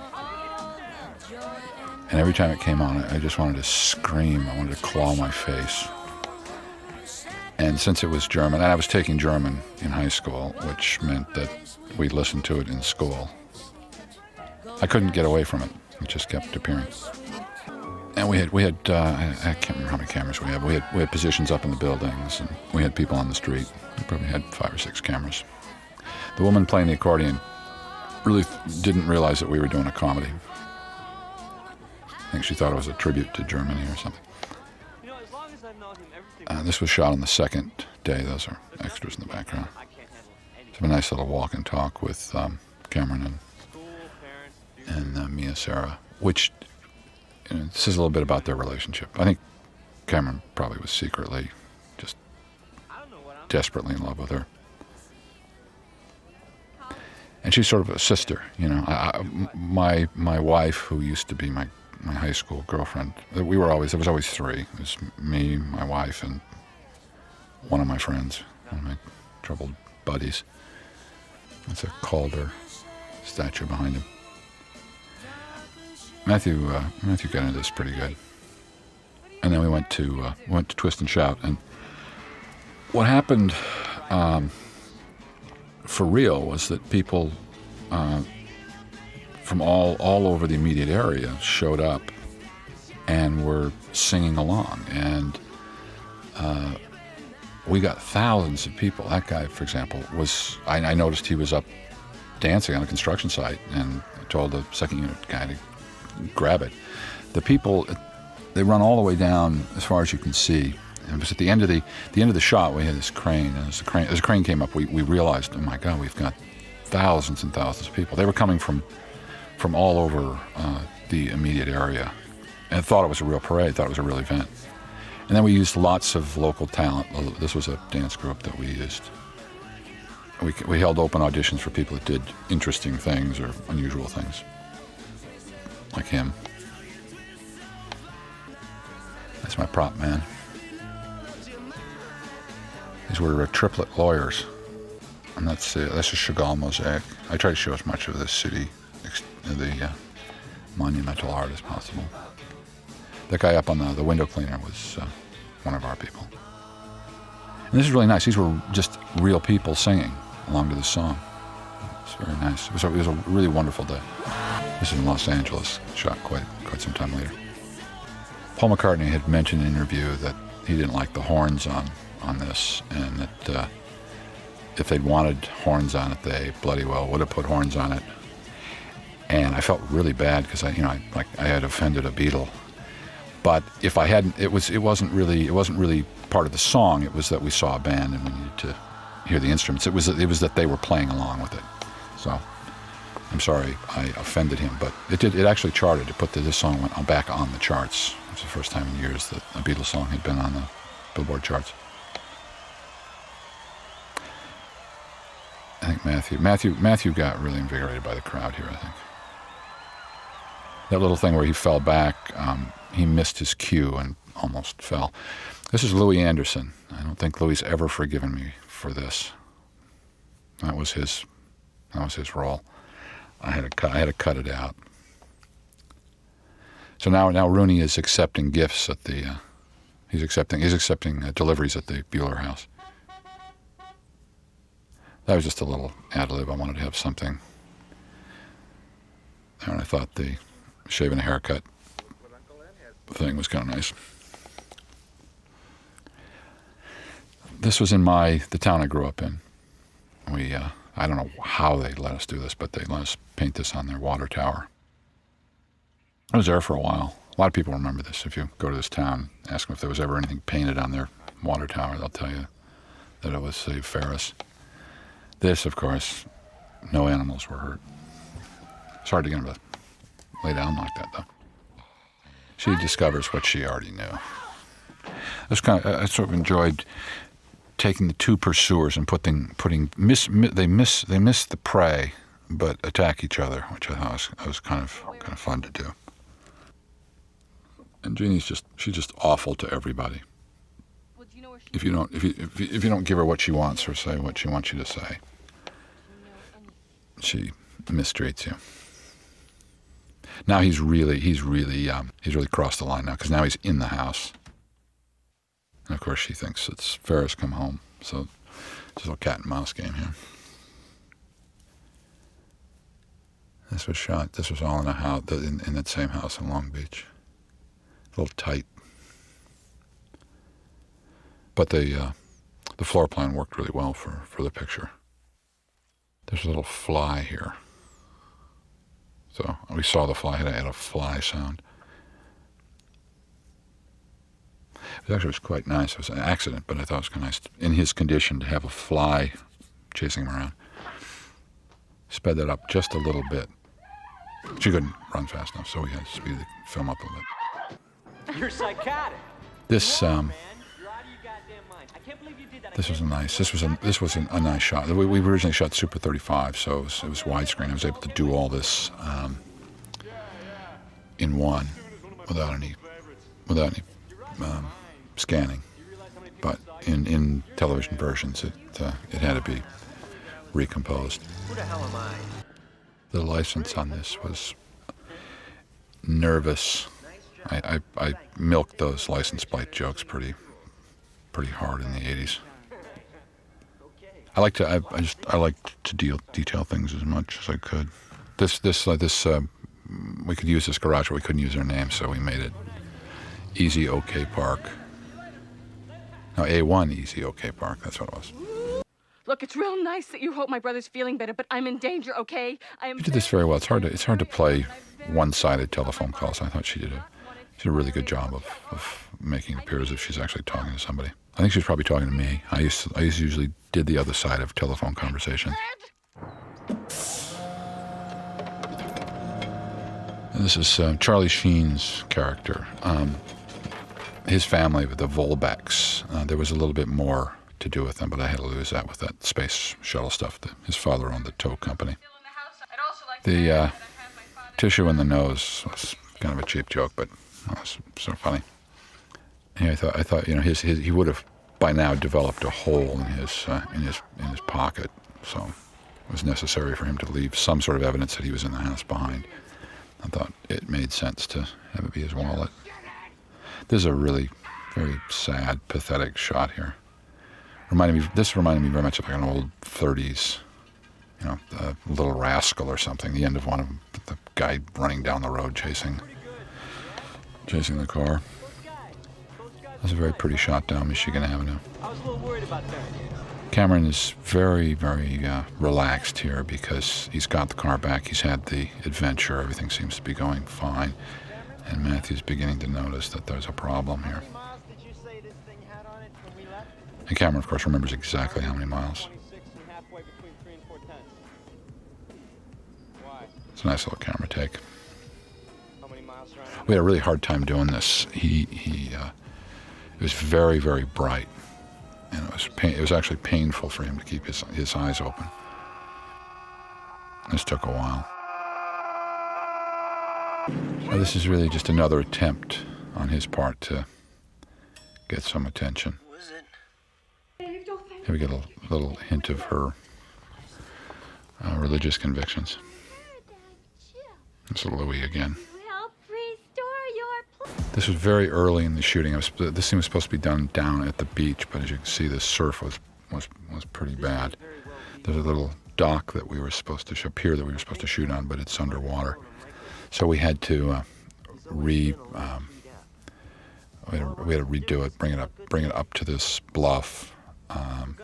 And every time it came on, I just wanted to scream. I wanted to claw my face. And since it was German, and I was taking German in high school, which meant that we listened to it in school. I couldn't get away from it. It just kept appearing. And we had we had uh, I, I can't remember how many cameras we had. We had we had positions up in the buildings, and we had people on the street. We probably had five or six cameras. The woman playing the accordion really didn't realize that we were doing a comedy. I think she thought it was a tribute to Germany or something. Uh, this was shot on the second day. Those are extras in the background. It's a nice little walk and talk with um, Cameron and and uh, Mia Sara, which you know, says a little bit about their relationship. I think Cameron probably was secretly just desperately in love with her. And she's sort of a sister, you know. I, I, my my wife, who used to be my, my high school girlfriend, uh, we were always there was always three. It was me, my wife, and one of my friends, one of my troubled buddies. That's a Calder statue behind him. Matthew uh, Matthew got into this pretty good, and then we went to uh, went to Twist and Shout, and what happened um, for real was that people uh, from all all over the immediate area showed up and were singing along, and uh, we got thousands of people. That guy, for example, was I, I noticed he was up dancing on a construction site, and I told the second unit guy to grab it. The people, they run all the way down as far as you can see. It was at the end of the the end of the shot. We had this crane, and as the crane as the crane came up, we, we realized, oh my God, we've got thousands and thousands of people. They were coming from from all over uh, the immediate area, and thought it was a real parade, thought it was a real event. And then we used lots of local talent. This was a dance group that we used. We, we held open auditions for people that did interesting things or unusual things, like him. That's my prop man. These were uh, triplet lawyers. And that's, uh, that's a Chagall mosaic. I try to show as much of the city, the uh, monumental art as possible. That guy up on the, the window cleaner was uh, one of our people. And this is really nice. These were just real people singing along to the song. It's very nice. It was, a, it was a really wonderful day. This is in Los Angeles, shot quite, quite some time later. Paul McCartney had mentioned in an interview that he didn't like the horns on, on this, and that uh, if they'd wanted horns on it, they bloody well would have put horns on it. And I felt really bad because I, you know, I, like I had offended a Beatle. But if I hadn't, it was, it wasn't really, it wasn't really part of the song. It was that we saw a band and we needed to hear the instruments. It was, it was that they were playing along with it. So I'm sorry I offended him, but it did. It actually charted. It put the, this song went back on the charts. It was the first time in years that a Beatles song had been on the Billboard charts. I think Matthew Matthew Matthew got really invigorated by the crowd here. I think that little thing where he fell back, um, he missed his cue and almost fell. This is Louie Anderson. I don't think Louie ever forgiven me for this. That was his. That was his role. I had to cut. I had to cut it out. So now, now Rooney is accepting gifts at the. Uh, he's accepting. He's accepting uh, deliveries at the Bueller house. That was just a little ad lib. I wanted to have something. And I thought the shaving a haircut thing was kind of nice. This was in my the town I grew up in. We uh, I don't know how they let us do this, but they let us paint this on their water tower. I was there for a while. A lot of people remember this. If you go to this town, ask them if there was ever anything painted on their water tower, they'll tell you that it was Save Ferris. This, of course, no animals were hurt. It's hard to get him to lay down like that, though. She discovers what she already knew. I was kind of, I sort of enjoyed taking the two pursuers and putting putting miss, mi they miss they miss the prey, but attack each other, which I thought was, was kind of kind of fun to do. And Jeanie's just she's just awful to everybody. Well, do you know where she If you don't if you if you, if you don't give her what she wants or say what she wants you to say, she mistreats you. Now he's really he's really um, he's really crossed the line now because now he's in the house. And of course she thinks it's Ferris come home, so it's a little cat and mouse game here. This was shot. This was all in a house in, in that same house in Long Beach. A little tight, but the uh, the floor plan worked really well for for the picture. There's a little fly here. So we saw the fly. It had a fly sound. It actually was quite nice. It was an accident, but I thought it was kind of nice in his condition to have a fly chasing him around. Sped that up just a little bit. She couldn't run fast enough, so we had to speed the film up a little bit. You're psychotic. This um, this was a nice. This was a this was a, a nice shot. We, we originally shot Super 35, so it was, it was widescreen. I was able to do all this um, in one without any without any um, scanning. But in, in television versions, it uh, it had to be recomposed. The? The license on this was nervous. I, I, I milked those license plate jokes pretty pretty hard in the 80s. I like to I, I just I like to deal detail things as much as I could. This this uh, this uh, we could use this garage, but we couldn't use their name, so we made it Easy OK Park. No, A1 Easy OK Park. That's what it was. Look, it's real nice that you hope my brother's feeling better, but I'm in danger, okay? I am She did this very well. It's hard to it's hard to play one-sided telephone calls. I thought she did a she did a really good job of, of making it appear as if she's actually talking to somebody. I think she was probably talking to me. I used to, I used usually did the other side of telephone conversations. This is uh, Charlie Sheen's character. Um, his family, the Volbecks, uh, there was a little bit more to do with them, but I had to lose that with that space shuttle stuff. His father owned the tow company. The uh, tissue in the nose was kind of a cheap joke, but it was so funny. And I thought, I thought, you know, his, his he would have by now developed a hole in his uh, in his in his pocket, so it was necessary for him to leave some sort of evidence that he was in the house behind. I thought it made sense to have it be his wallet. This is a really very sad, pathetic shot here. Reminded me, this reminded me very much of like an old 30s, you know, the Little Rascal or something. The end of one of the guy running down the road chasing, chasing the car. That's a very pretty shot down Michigan Avenue. I was a little worried about that. Cameron is very, very uh, relaxed here because he's got the car back. He's had the adventure. Everything seems to be going fine. And Matthew's beginning to notice that there's a problem here. miles did you say this thing had on it when we left? And Cameron, of course, remembers exactly how many miles. 26 and halfway between 3 and 4 tenths. Why? It's a nice little camera take. How many miles? We had a really hard time doing this. He, he, uh, it was very, very bright. And it was, pain, it was actually painful for him to keep his, his eyes open. This took a while. This is really just another attempt on his part to get some attention. Here we get a little hint of her uh, religious convictions. It's Louie again. This was very early in the shooting. Was, this scene was supposed to be done down at the beach, but as you can see, the surf was was, was pretty bad. There's a little dock that we were supposed to, sh- a pier that we were supposed to shoot on, but it's underwater. So we had to uh, re um, we, had to, we had to redo it, bring it up, bring it up to this bluff. Um,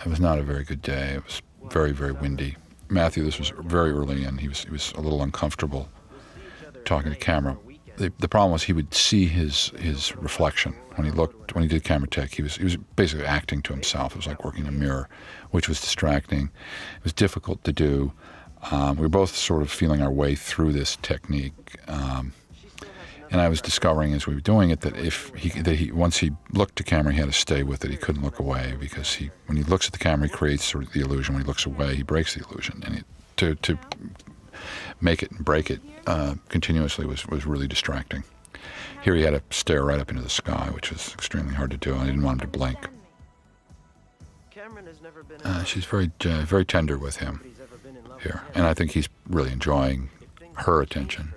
it was not a very good day. It was very, very windy. Matthew, this was very early in. He was he was a little uncomfortable talking to camera. The, the problem was he would see his his reflection when he looked when he did camera tech. He was he was basically acting to himself. It was like working in a mirror, which was distracting. It was difficult to do. Um, we were both sort of feeling our way through this technique. Um, and I was discovering as we were doing it that if he that he once he looked to camera, he had to stay with it. He couldn't look away because he when he looks at the camera, he creates sort of the illusion. When he looks away, he breaks the illusion. And to to make it and break it uh, continuously was was really distracting. Here he had to stare right up into the sky, which was extremely hard to do. I didn't want him to blink. Cameron has never been Uh, she's very uh, very tender with him Nobody's ever been in love here, and I think he's really enjoying her attention.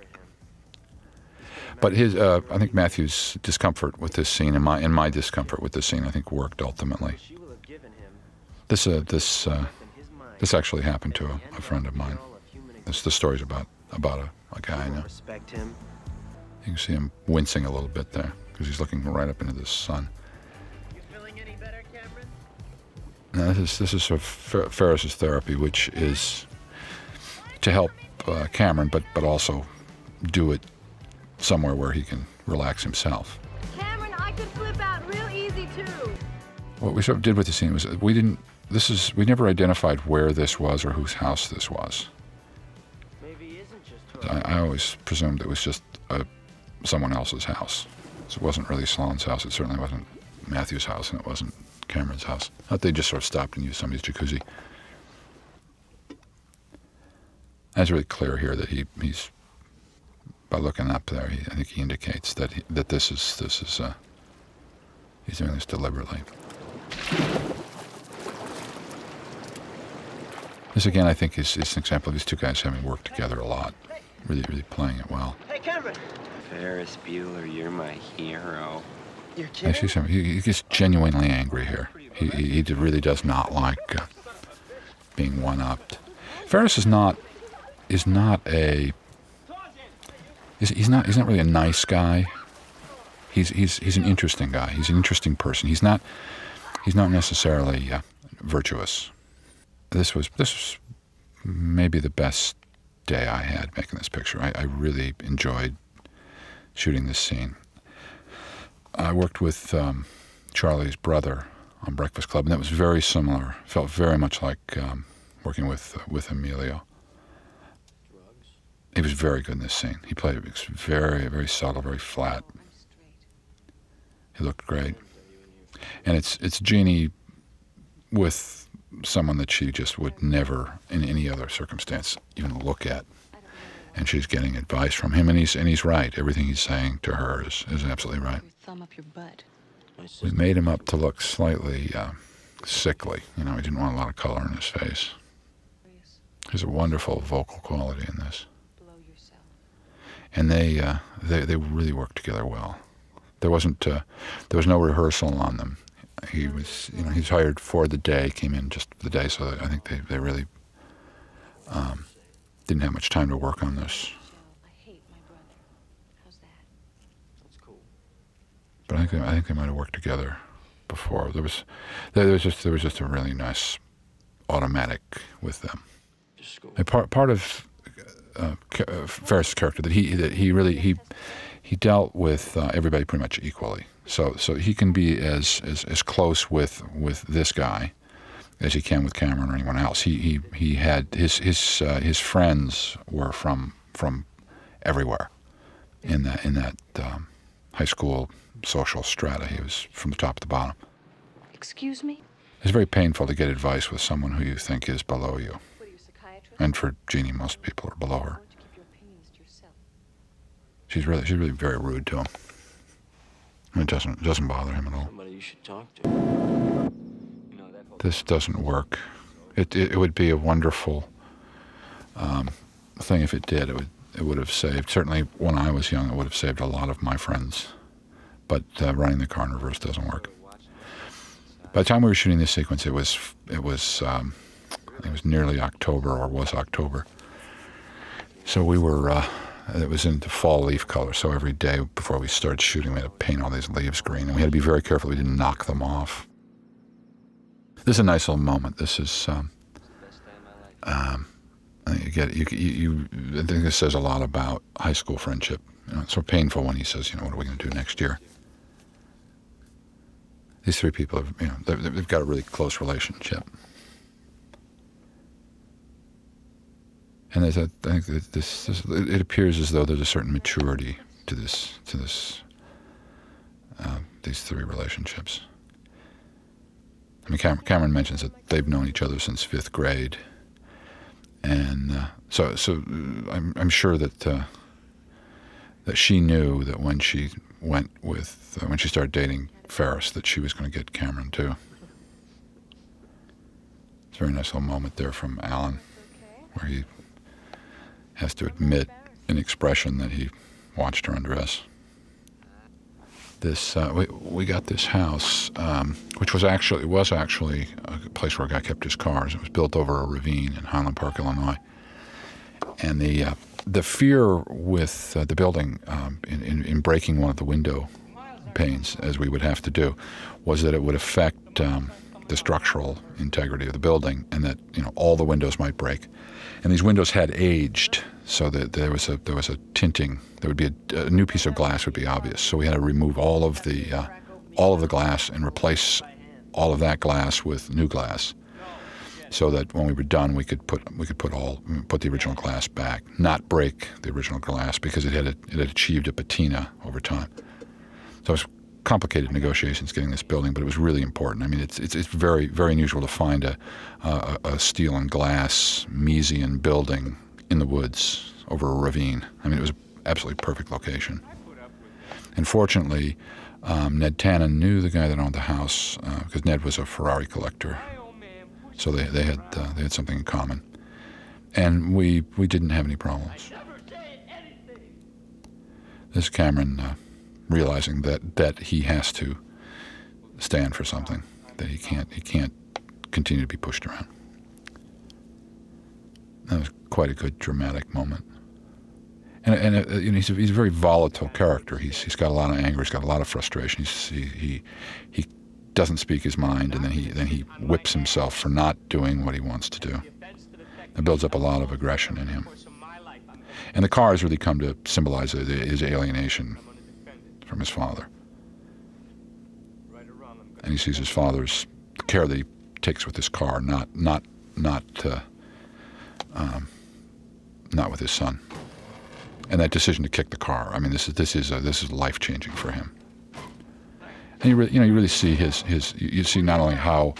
But his, uh, I think Matthew's discomfort with this scene and my and my discomfort with this scene, I think worked ultimately. She will have given him This uh, this uh, in his mind this actually happened to a, a friend of mine. All of human This the story's about about a, a guy I know. Respect him. You can see him wincing a little bit there because he's looking right up into the sun. You feeling any better, Cameron? Now, this is this is sort of Fer- Ferris's therapy, which is to help uh, Cameron, but but also do it somewhere where he can relax himself. Cameron, I could flip out real easy too. What we sort of did with the scene was we didn't. This is we never identified where this was or whose house this was. I, I always presumed it was just uh someone else's house. So it wasn't really Sloane's house. It certainly wasn't Matthew's house, and it wasn't Cameron's house. Thought they just sort of stopped and used somebody's jacuzzi. It's really clear here that he, he's by looking up there. He, I think he indicates that he, that this is this is uh, he's doing this deliberately. This again, I think, is, is an example of these two guys having worked together a lot, really, really playing it well. Hey, Cameron. Ferris Bueller, you're my hero. You're I kidding? see some. He, he gets genuinely angry here. He, he, he really does not like uh, being one-upped. Ferris is not is not a he's, he's not he's not really a nice guy. He's he's he's an interesting guy. He's an interesting person. He's not he's not necessarily uh, virtuous. This was this was maybe the best day I had making this picture. I, I really enjoyed shooting this scene. I worked with um, Charlie's brother on Breakfast Club, and that was very similar. Felt very much like um, working with with Emilio. He was very good in this scene. He played it very, very subtle, very flat. He looked great, and it's it's Jeanie with someone that she just would never, in any other circumstance, even look at. And she's getting advice from him, and he's and he's right. Everything he's saying to her is, is absolutely right. Thumb up your butt. We made him up to look slightly uh, sickly. You know, he didn't want a lot of color in his face. There's a wonderful vocal quality in this, and they uh, they they really worked together well. There wasn't uh, there was no rehearsal on them. He was you know he's hired for the day, came in just for the day, so I think they they really um, didn't have much time to work on this. I hate my brother. How's that? That's cool. But I think they, I think they might have worked together before. There was there, there was just there was just a really nice automatic with them. And part part of uh, Ca- uh, Ferris's character that he that he really he he dealt with uh, everybody pretty much equally. So so he can be as, as as close with with this guy as he can with Cameron or anyone else. He he he had his his uh, his friends were from from everywhere in that in that um, high school social strata. He was from the top to the bottom. Excuse me? It's very painful to get advice with someone who you think is below you. What you. And for Jeanie, most people are below her. Why don't you keep your opinions to yourself? She's really she's really very rude to him. It doesn't it doesn't bother him at all. Somebody you should talk to. You know, that whole This doesn't work. It it, it would be a wonderful um, thing if it did. It would it would have saved certainly when I was young. It would have saved a lot of my friends. But uh, running the car in reverse doesn't work. By the time we were shooting this sequence, it was it was um, it was nearly October or was October. So we were. Uh, it was in the fall leaf color, so every day before we started shooting, we had to paint all these leaves green, and we had to be very careful we didn't knock them off. This is a nice little moment. This is, um, um, I think you get you, you, you. I think this says a lot about high school friendship. You know, it's so painful when he says, you know, what are we going to do next year? These three people have, you know, they've, they've got a really close relationship. And there's a, I think that this, this, it appears as though there's a certain maturity to this, to this, uh, these three relationships. I mean, Cam- Cameron mentions that they've known each other since fifth grade, and uh, so, so uh, I'm, I'm sure that uh, that she knew that when she went with, uh, when she started dating Ferris, that she was going to get Cameron too. It's a very nice little moment there from Alan, where he has to admit in expression that he watched her undress. This uh, we we got this house, um, which was actually it was actually a place where a guy kept his cars. It was built over a ravine in Highland Park, Illinois, And the uh, the fear with uh, the building um, in, in, in breaking one of the window panes, as we would have to do, was that it would affect um, the structural integrity of the building, and that you know all the windows might break. And these windows had aged, so that there was a there was a tinting. There would be a, a new piece of glass would be obvious. So we had to remove all of the uh, all of the glass and replace all of that glass with new glass so that when we were done, we could put we could put all put the original glass back, not break the original glass because it had it had achieved a patina over time. So it was complicated negotiations getting this building, but it was really important. I mean, it's it's, it's very very unusual to find a, a a steel and glass Miesian building in the woods over a ravine. I mean, it was absolutely perfect location. And fortunately, um, Ned Tannen knew the guy that owned the house uh, because Ned was a Ferrari collector so they, they had uh, they had something in common, and we we didn't have any problems. This Cameron uh, realizing that that he has to stand for something, that he can't he can't continue to be pushed around. That was quite a good dramatic moment. And, and, uh, he's, a, he's a very volatile character. He's, he's got a lot of anger. He's got a lot of frustration. He's, he, he, he doesn't speak his mind, and then he then he whips himself for not doing what he wants to do. It builds up a lot of aggression in him. And the car has really come to symbolize his alienation from his father. And he sees his father's care that he takes with his car, not not not uh, um, not with his son. And that decision to kick the car. I mean, this is this is uh, this is life changing for him. And you, re- you know, you really see his, his, you see not only how,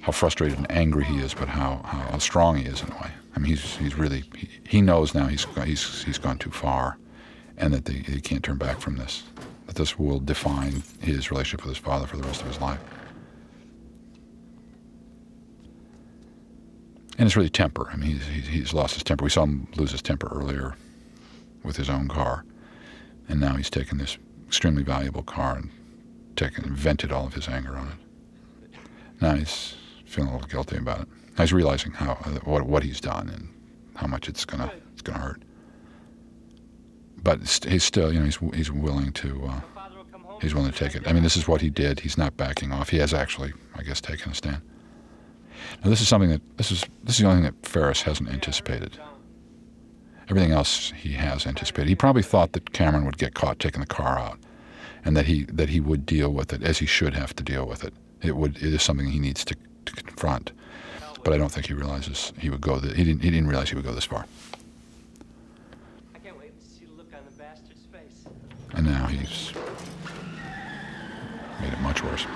how frustrated and angry he is, but how, how, how strong he is in a way. I mean, he's, he's really, he, he knows now he's, he's, he's gone too far and that the, he can't turn back from this. This will define his relationship with his father for the rest of his life. And it's really temper. I mean, he's, he's, he's lost his temper. We saw him lose his temper earlier with his own car. And now he's taken this extremely valuable car and taken vented all of his anger on it. Now he's feeling a little guilty about it. Now he's realizing how what what he's done and how much it's gonna it's gonna hurt. But he's still, you know, he's he's willing to uh, he's willing to take it. I mean, this is what he did. He's not backing off. He has actually, I guess, taken a stand. Now this is something that this is this is the only thing that Ferris hasn't anticipated. Everything else he has anticipated. He probably thought that Cameron would get caught taking the car out and that he that he would deal with it as he should have to deal with it. It would it is something he needs to, to confront. But I don't think he realizes he would go. He didn't he didn't realize he would go this far. I can't wait to see the look on the bastard's face. And now he's made it much worse.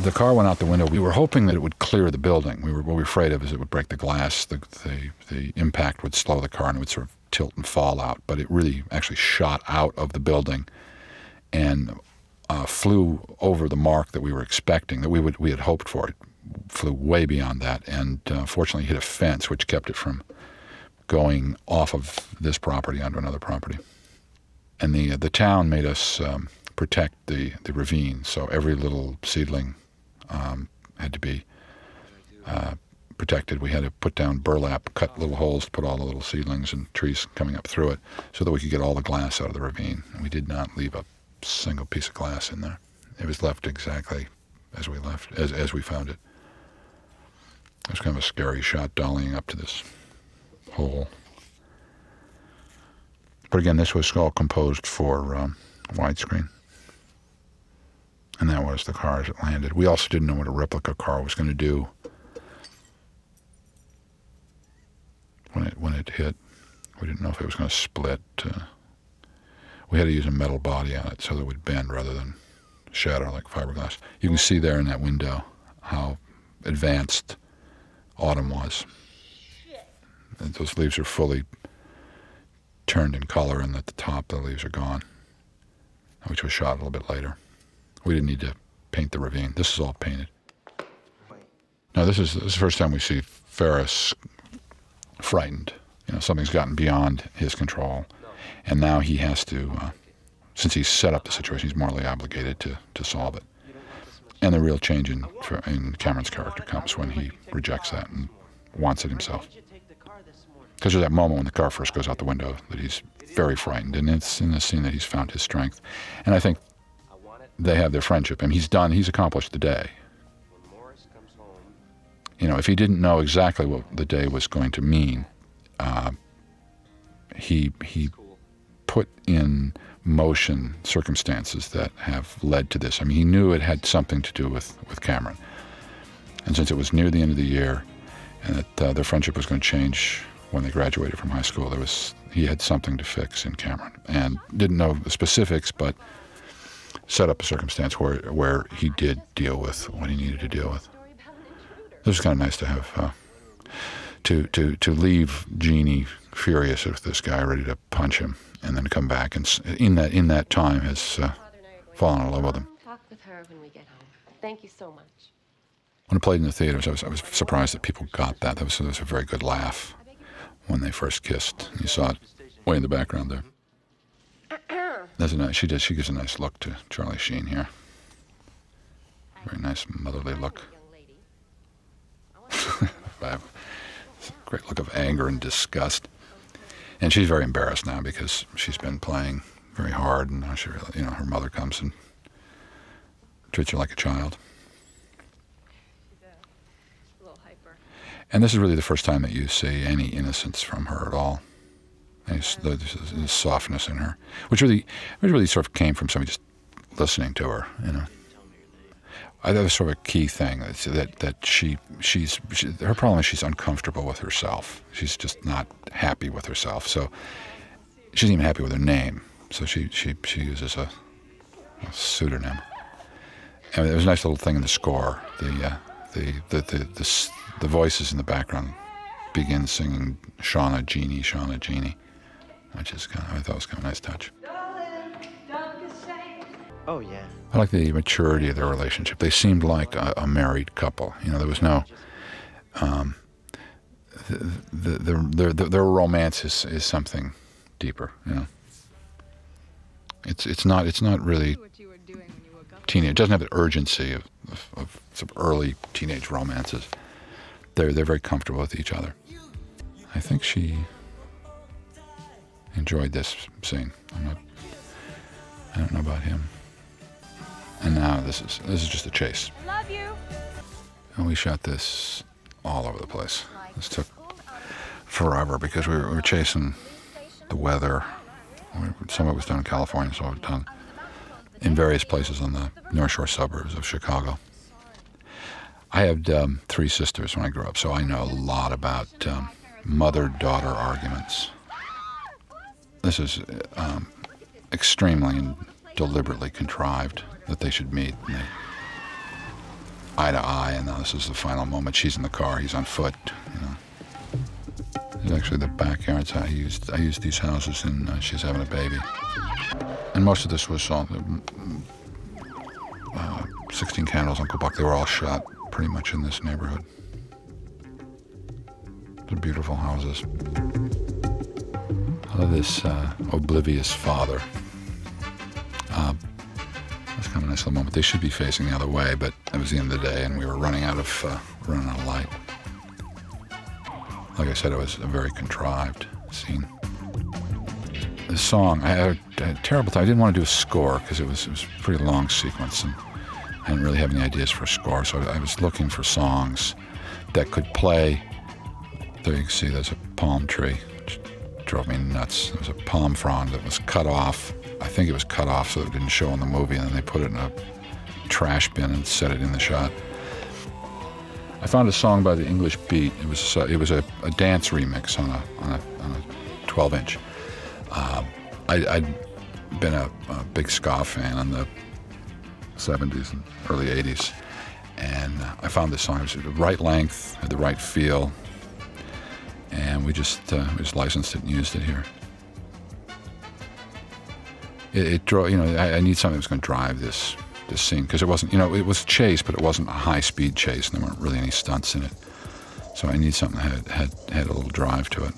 The car went out the window. We were hoping that it would clear the building. We were what we were afraid of is it would break the glass. The, the the impact would slow the car and it would sort of tilt and fall out, but it really actually shot out of the building and uh, flew over the mark that we were expecting, that we would we had hoped for. It flew way beyond that, and uh, fortunately hit a fence, which kept it from going off of this property onto another property. And the the town made us um, protect the the ravine, so every little seedling um, had to be. Uh, protected. We had to put down burlap, cut little holes to put all the little seedlings and trees coming up through it so that we could get all the glass out of the ravine. And we did not leave a single piece of glass in there. It was left exactly as we left, as, as we found it. It was kind of a scary shot dollying up to this hole. But again, this was all composed for um, widescreen. And that was the car as it landed. We also didn't know what a replica car was going to do when it when it hit. We didn't know if it was going to split. Uh, we had to use a metal body on it so that it would bend rather than shatter like fiberglass. You can see there in that window how advanced autumn was. Those leaves are fully turned in color, and at the top the leaves are gone, which was shot a little bit later. We didn't need to paint the ravine. This is all painted. Now this is, this is the first time we see Ferris frightened. You know, something's gotten beyond his control, and now he has to, uh, since he's set up the situation, he's morally obligated to, to solve it. And the real change in, in Cameron's character comes when he rejects that and wants it himself. Why'd you take the car this morning? Because there's that moment when the car first goes out the window that he's very frightened, and it's in the scene that he's found his strength. And I think they have their friendship, and he's done. He's accomplished the day. You know, if he didn't know exactly what the day was going to mean, uh, he he put in motion circumstances that have led to this. I mean, he knew it had something to do with with Cameron, and since it was near the end of the year, and that uh, their friendship was going to change when they graduated from high school, there was he had something to fix in Cameron, and didn't know the specifics, but set up a circumstance where where he did deal with what he needed to deal with. It was kind of nice to have uh, to to to leave Jeanie furious with this guy ready to punch him, and then come back and in that in that time has uh, fallen in love with him. Talk with her when we get home. Thank you so much. When it played in the theaters, I was I was surprised that people got that. That was, that was a very good laugh when they first kissed. You saw it way in the background there. *clears throat* That's a nice. She does. She gives a nice look to Charlie Sheen here. Very nice motherly look. *laughs* Great look of anger and disgust. And she's very embarrassed now because she's been playing very hard, and now she, really, you know, her mother comes and treats her like a child. A little hyper. And this is really the first time that you see any innocence from her at all. There's the, the softness in her, which really, which really sort of came from somebody just listening to her, you know. I that was sort of a key thing that's- that that she she's she, her problem is she's uncomfortable with herself. She's just not happy with herself. So she's not even happy with her name. So she she she uses a, a pseudonym. And there was a nice little thing in the score. The uh, the, the the the the voices in the background begin singing Shauna Jeanie Shauna Jeanie, which is kind of I thought was kind of a nice touch. Oh yeah. I like the maturity of their relationship. They seemed like a, a married couple. You know, there was no. Um, the, the, the, their, their, their romance is, is something deeper. You know, it's it's not it's not really What you were doing when you woke up. teenage. It doesn't have the urgency of, of, of some early teenage romances. They're they're very comfortable with each other. I think she enjoyed this scene. I'm not. I don't know about him. And now this is this is just a chase. Love you. And we shot this all over the place. This took forever because we were, we were chasing the weather. Some of it was done in California, some of it done in various places on the North Shore suburbs of Chicago. I had um, three sisters when I grew up, so I know a lot about um, mother-daughter arguments. This is um, extremely and deliberately contrived that they should meet. They, eye to eye, and now this is the final moment. She's in the car, he's on foot. You know, is actually the backyards I used. I used these houses, and uh, she's having a baby. And most of this was uh, 16 Candles, Uncle Buck. They were all shot pretty much in this neighborhood. They're beautiful houses. I love this uh, oblivious father. Uh, that's kind of a nice little moment. They should be facing the other way, but it was the end of the day, and we were running out of uh, running out of light. Like I said, it was a very contrived scene. The song, I had a, a terrible time. I didn't want to do a score because it was it was a pretty long sequence, and I didn't really have any ideas for a score. So I was looking for songs that could play. There you can see there's a palm tree, which drove me nuts. There was a palm frond that was cut off. I think it was cut off so it didn't show in the movie, and then they put it in a trash bin and set it in the shot. I found a song by the English Beat. It was uh, it was a, a dance remix on a on a, on a 12 inch. Um, I, I'd been a, a big ska fan in the 70s and early 80s, and uh, I found this song. It was the right length, had the right feel, and we just uh, we just licensed it and used it here. It, it drove, you know, I, I need something that's going to drive this this scene because it wasn't, you know, it was chase, but it wasn't a high speed chase, and there weren't really any stunts in it. So I need something that had had, had a little drive to it.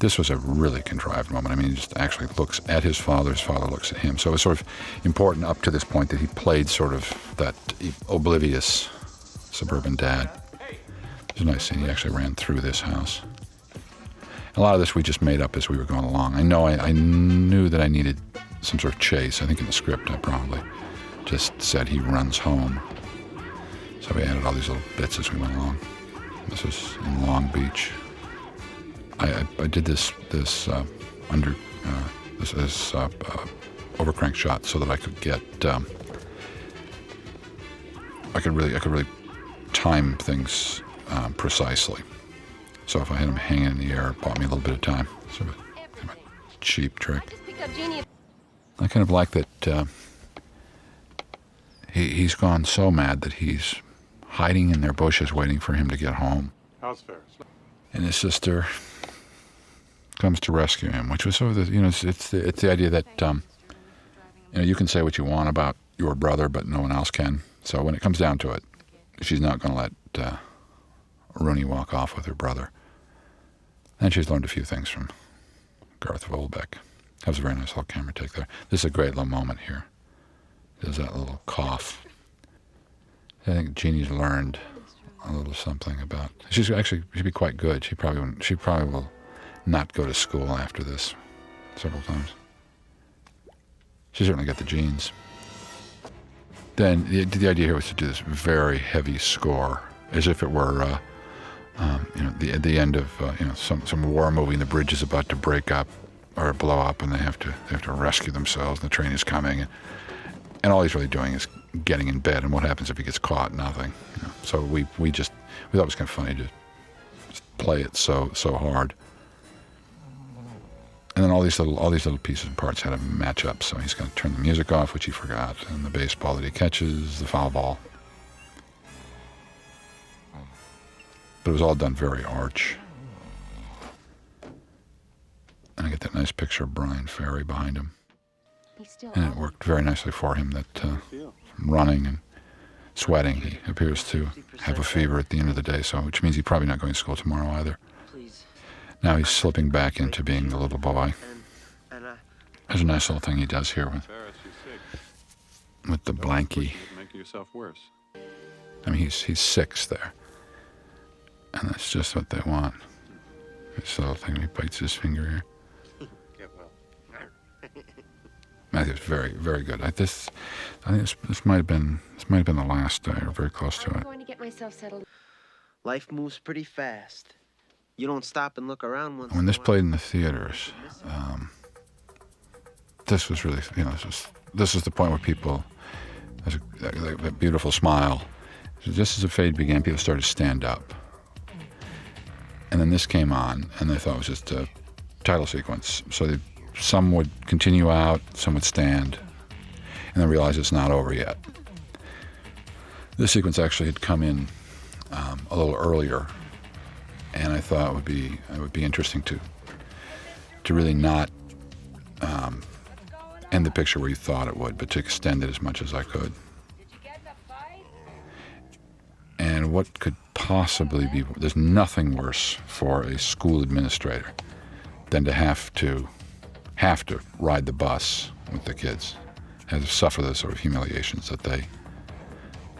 This was a really contrived moment. I mean, he just actually looks at his father, his father looks at him. So it was sort of important up to this point that he played sort of that oblivious suburban dad. It's a nice scene. He actually ran through this house. A lot of this we just made up as we were going along. I know I, I knew that I needed some sort of chase. I think in the script I probably just said he runs home. So we added all these little bits as we went along. This is in Long Beach. I, I, did this this uh, under uh, this, this uh, uh, overcrank shot so that I could get um, I could really I could really time things um, precisely. So if I had him hanging in the air, it bought me a little bit of time. Sort of a, a cheap trick. Just picked up Jeanie. I kind of like that uh, he, he's gone so mad that he's hiding in their bushes waiting for him to get home. How's Ferris? And his sister comes to rescue him, which was sort of the, you know, it's, it's, the, it's the idea that, um, you know, you can say what you want about your brother, but no one else can. So when it comes down to it, she's not going to let uh, Rooney walk off with her brother. And she's learned a few things from Garth Volbeck. That was a very nice little camera take there. This is a great little moment here. There's that little cough. I think Jeanie's learned a little something about. She's actually she'd be quite good. She probably wouldn't, she probably will not go to school after this several times. She certainly got the genes. Then the, the idea here was to do this very heavy score, as if it were, uh, um, you know, the the end of uh, you know some some war movie. And the bridge is about to break up or blow up, and they have to they have to rescue themselves. And the train is coming, and, and all he's really doing is getting in bed. And what happens if he gets caught? Nothing. You know? So we we just we thought it was kind of funny to play it so so hard. And then all these little all these little pieces and parts had to match up. So he's going to turn the music off, which he forgot, and the baseball that he catches, the foul ball. But it was all done very arch. And I get that nice picture of Bryan Ferry behind him. And it worked very nicely for him that uh, from running and sweating, he appears to have a fever at the end of the day, so which means he's probably not going to school tomorrow either. Now he's slipping back into being the little boy. And, and I, There's a nice little thing he does here with, Ferris, you're sick. with the blankie. Making yourself worse. I mean, he's he's six there, and that's just what they want. This little thing, he bites his finger here. Get well. Matthew's very, very good. I, this, I think this, this might have been this might have been the last day, or very close to it. I'm it. going to get myself settled. life moves pretty fast. You don't stop and look around once. When this played in the theaters, um, this was really, you know, this was this was the point where people, there's a, that, that beautiful smile. Just as the fade began, people started to stand up. And then this came on, and they thought it was just a title sequence. So they, some would continue out, some would stand, and then realize it's not over yet. This sequence actually had come in um, a little earlier, and I thought it would be it would be interesting to to really not um, end the picture where you thought it would, but to extend it as much as I could. And what could possibly be there's nothing worse for a school administrator than to have to have to ride the bus with the kids, and suffer the sort of humiliations that they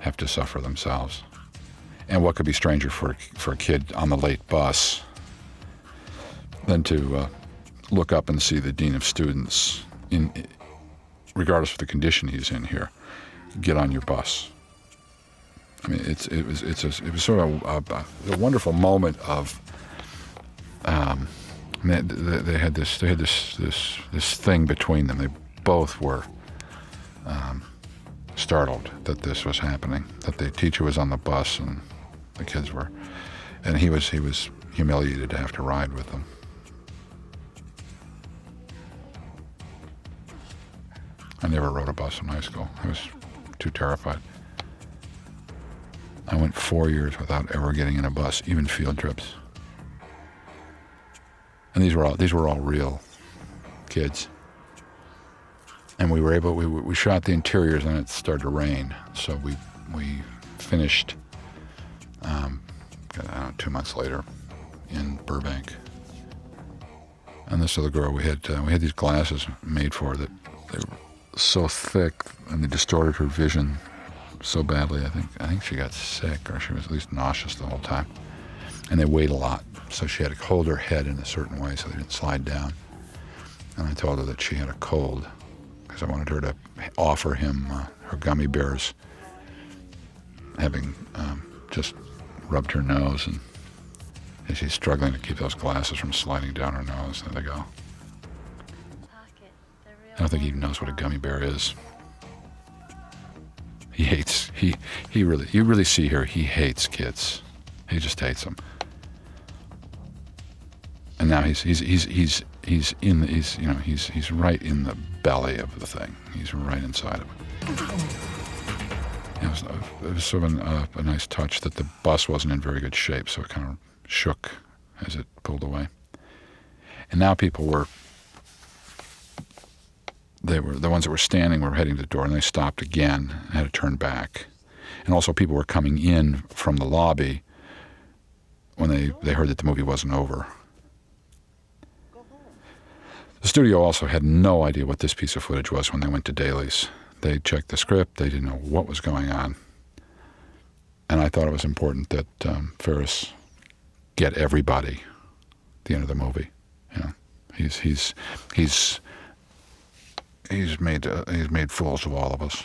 have to suffer themselves. And what could be stranger for for a kid on the late bus than to uh, look up and see the dean of students, in regardless of the condition he's in here, get on your bus. I mean, it's it was it's a, it was sort of a, a, a wonderful moment of. Um, they, they had this they had this this this thing between them. They both were um, startled that this was happening. That the teacher was on the bus and the kids were, and he was he was humiliated to have to ride with them. I never rode a bus in high school. I was too terrified. I went four years without ever getting in a bus, even field trips. And these were all these were all real kids. And we were able we we shot the interiors and it started to rain, so we we finished um, know, two months later in Burbank. And this other girl, we had uh, we had these glasses made for her that they were so thick and they distorted her vision so badly. I think I think she got sick or she was at least nauseous the whole time. and they weighed a lot. So she had to hold her head in a certain way so they didn't slide down. And I told her that she had a cold because I wanted her to offer him uh, her gummy bears, having um, just rubbed her nose and she's struggling to keep those glasses from sliding down her nose. There they go. I don't think he even knows what a gummy bear is. He hates he he really you really see here he hates kids. He just hates them. And now he's he's he's he's he's in the, he's you know he's he's right in the belly of the thing. He's right inside of it. It was, it was sort of an, uh, a nice touch that the bus wasn't in very good shape, so it kind of shook as it pulled away. And now people were they were the ones that were standing were heading to the door and they stopped again and had to turn back. And also people were coming in from the lobby when they, they heard that the movie wasn't over. The studio also had no idea what this piece of footage was when they went to dailies. They checked the script, they didn't know what was going on. And I thought it was important that um, Ferris get everybody at the end of the movie. You know, he's he's he's he's made uh, he's made fools of all of us.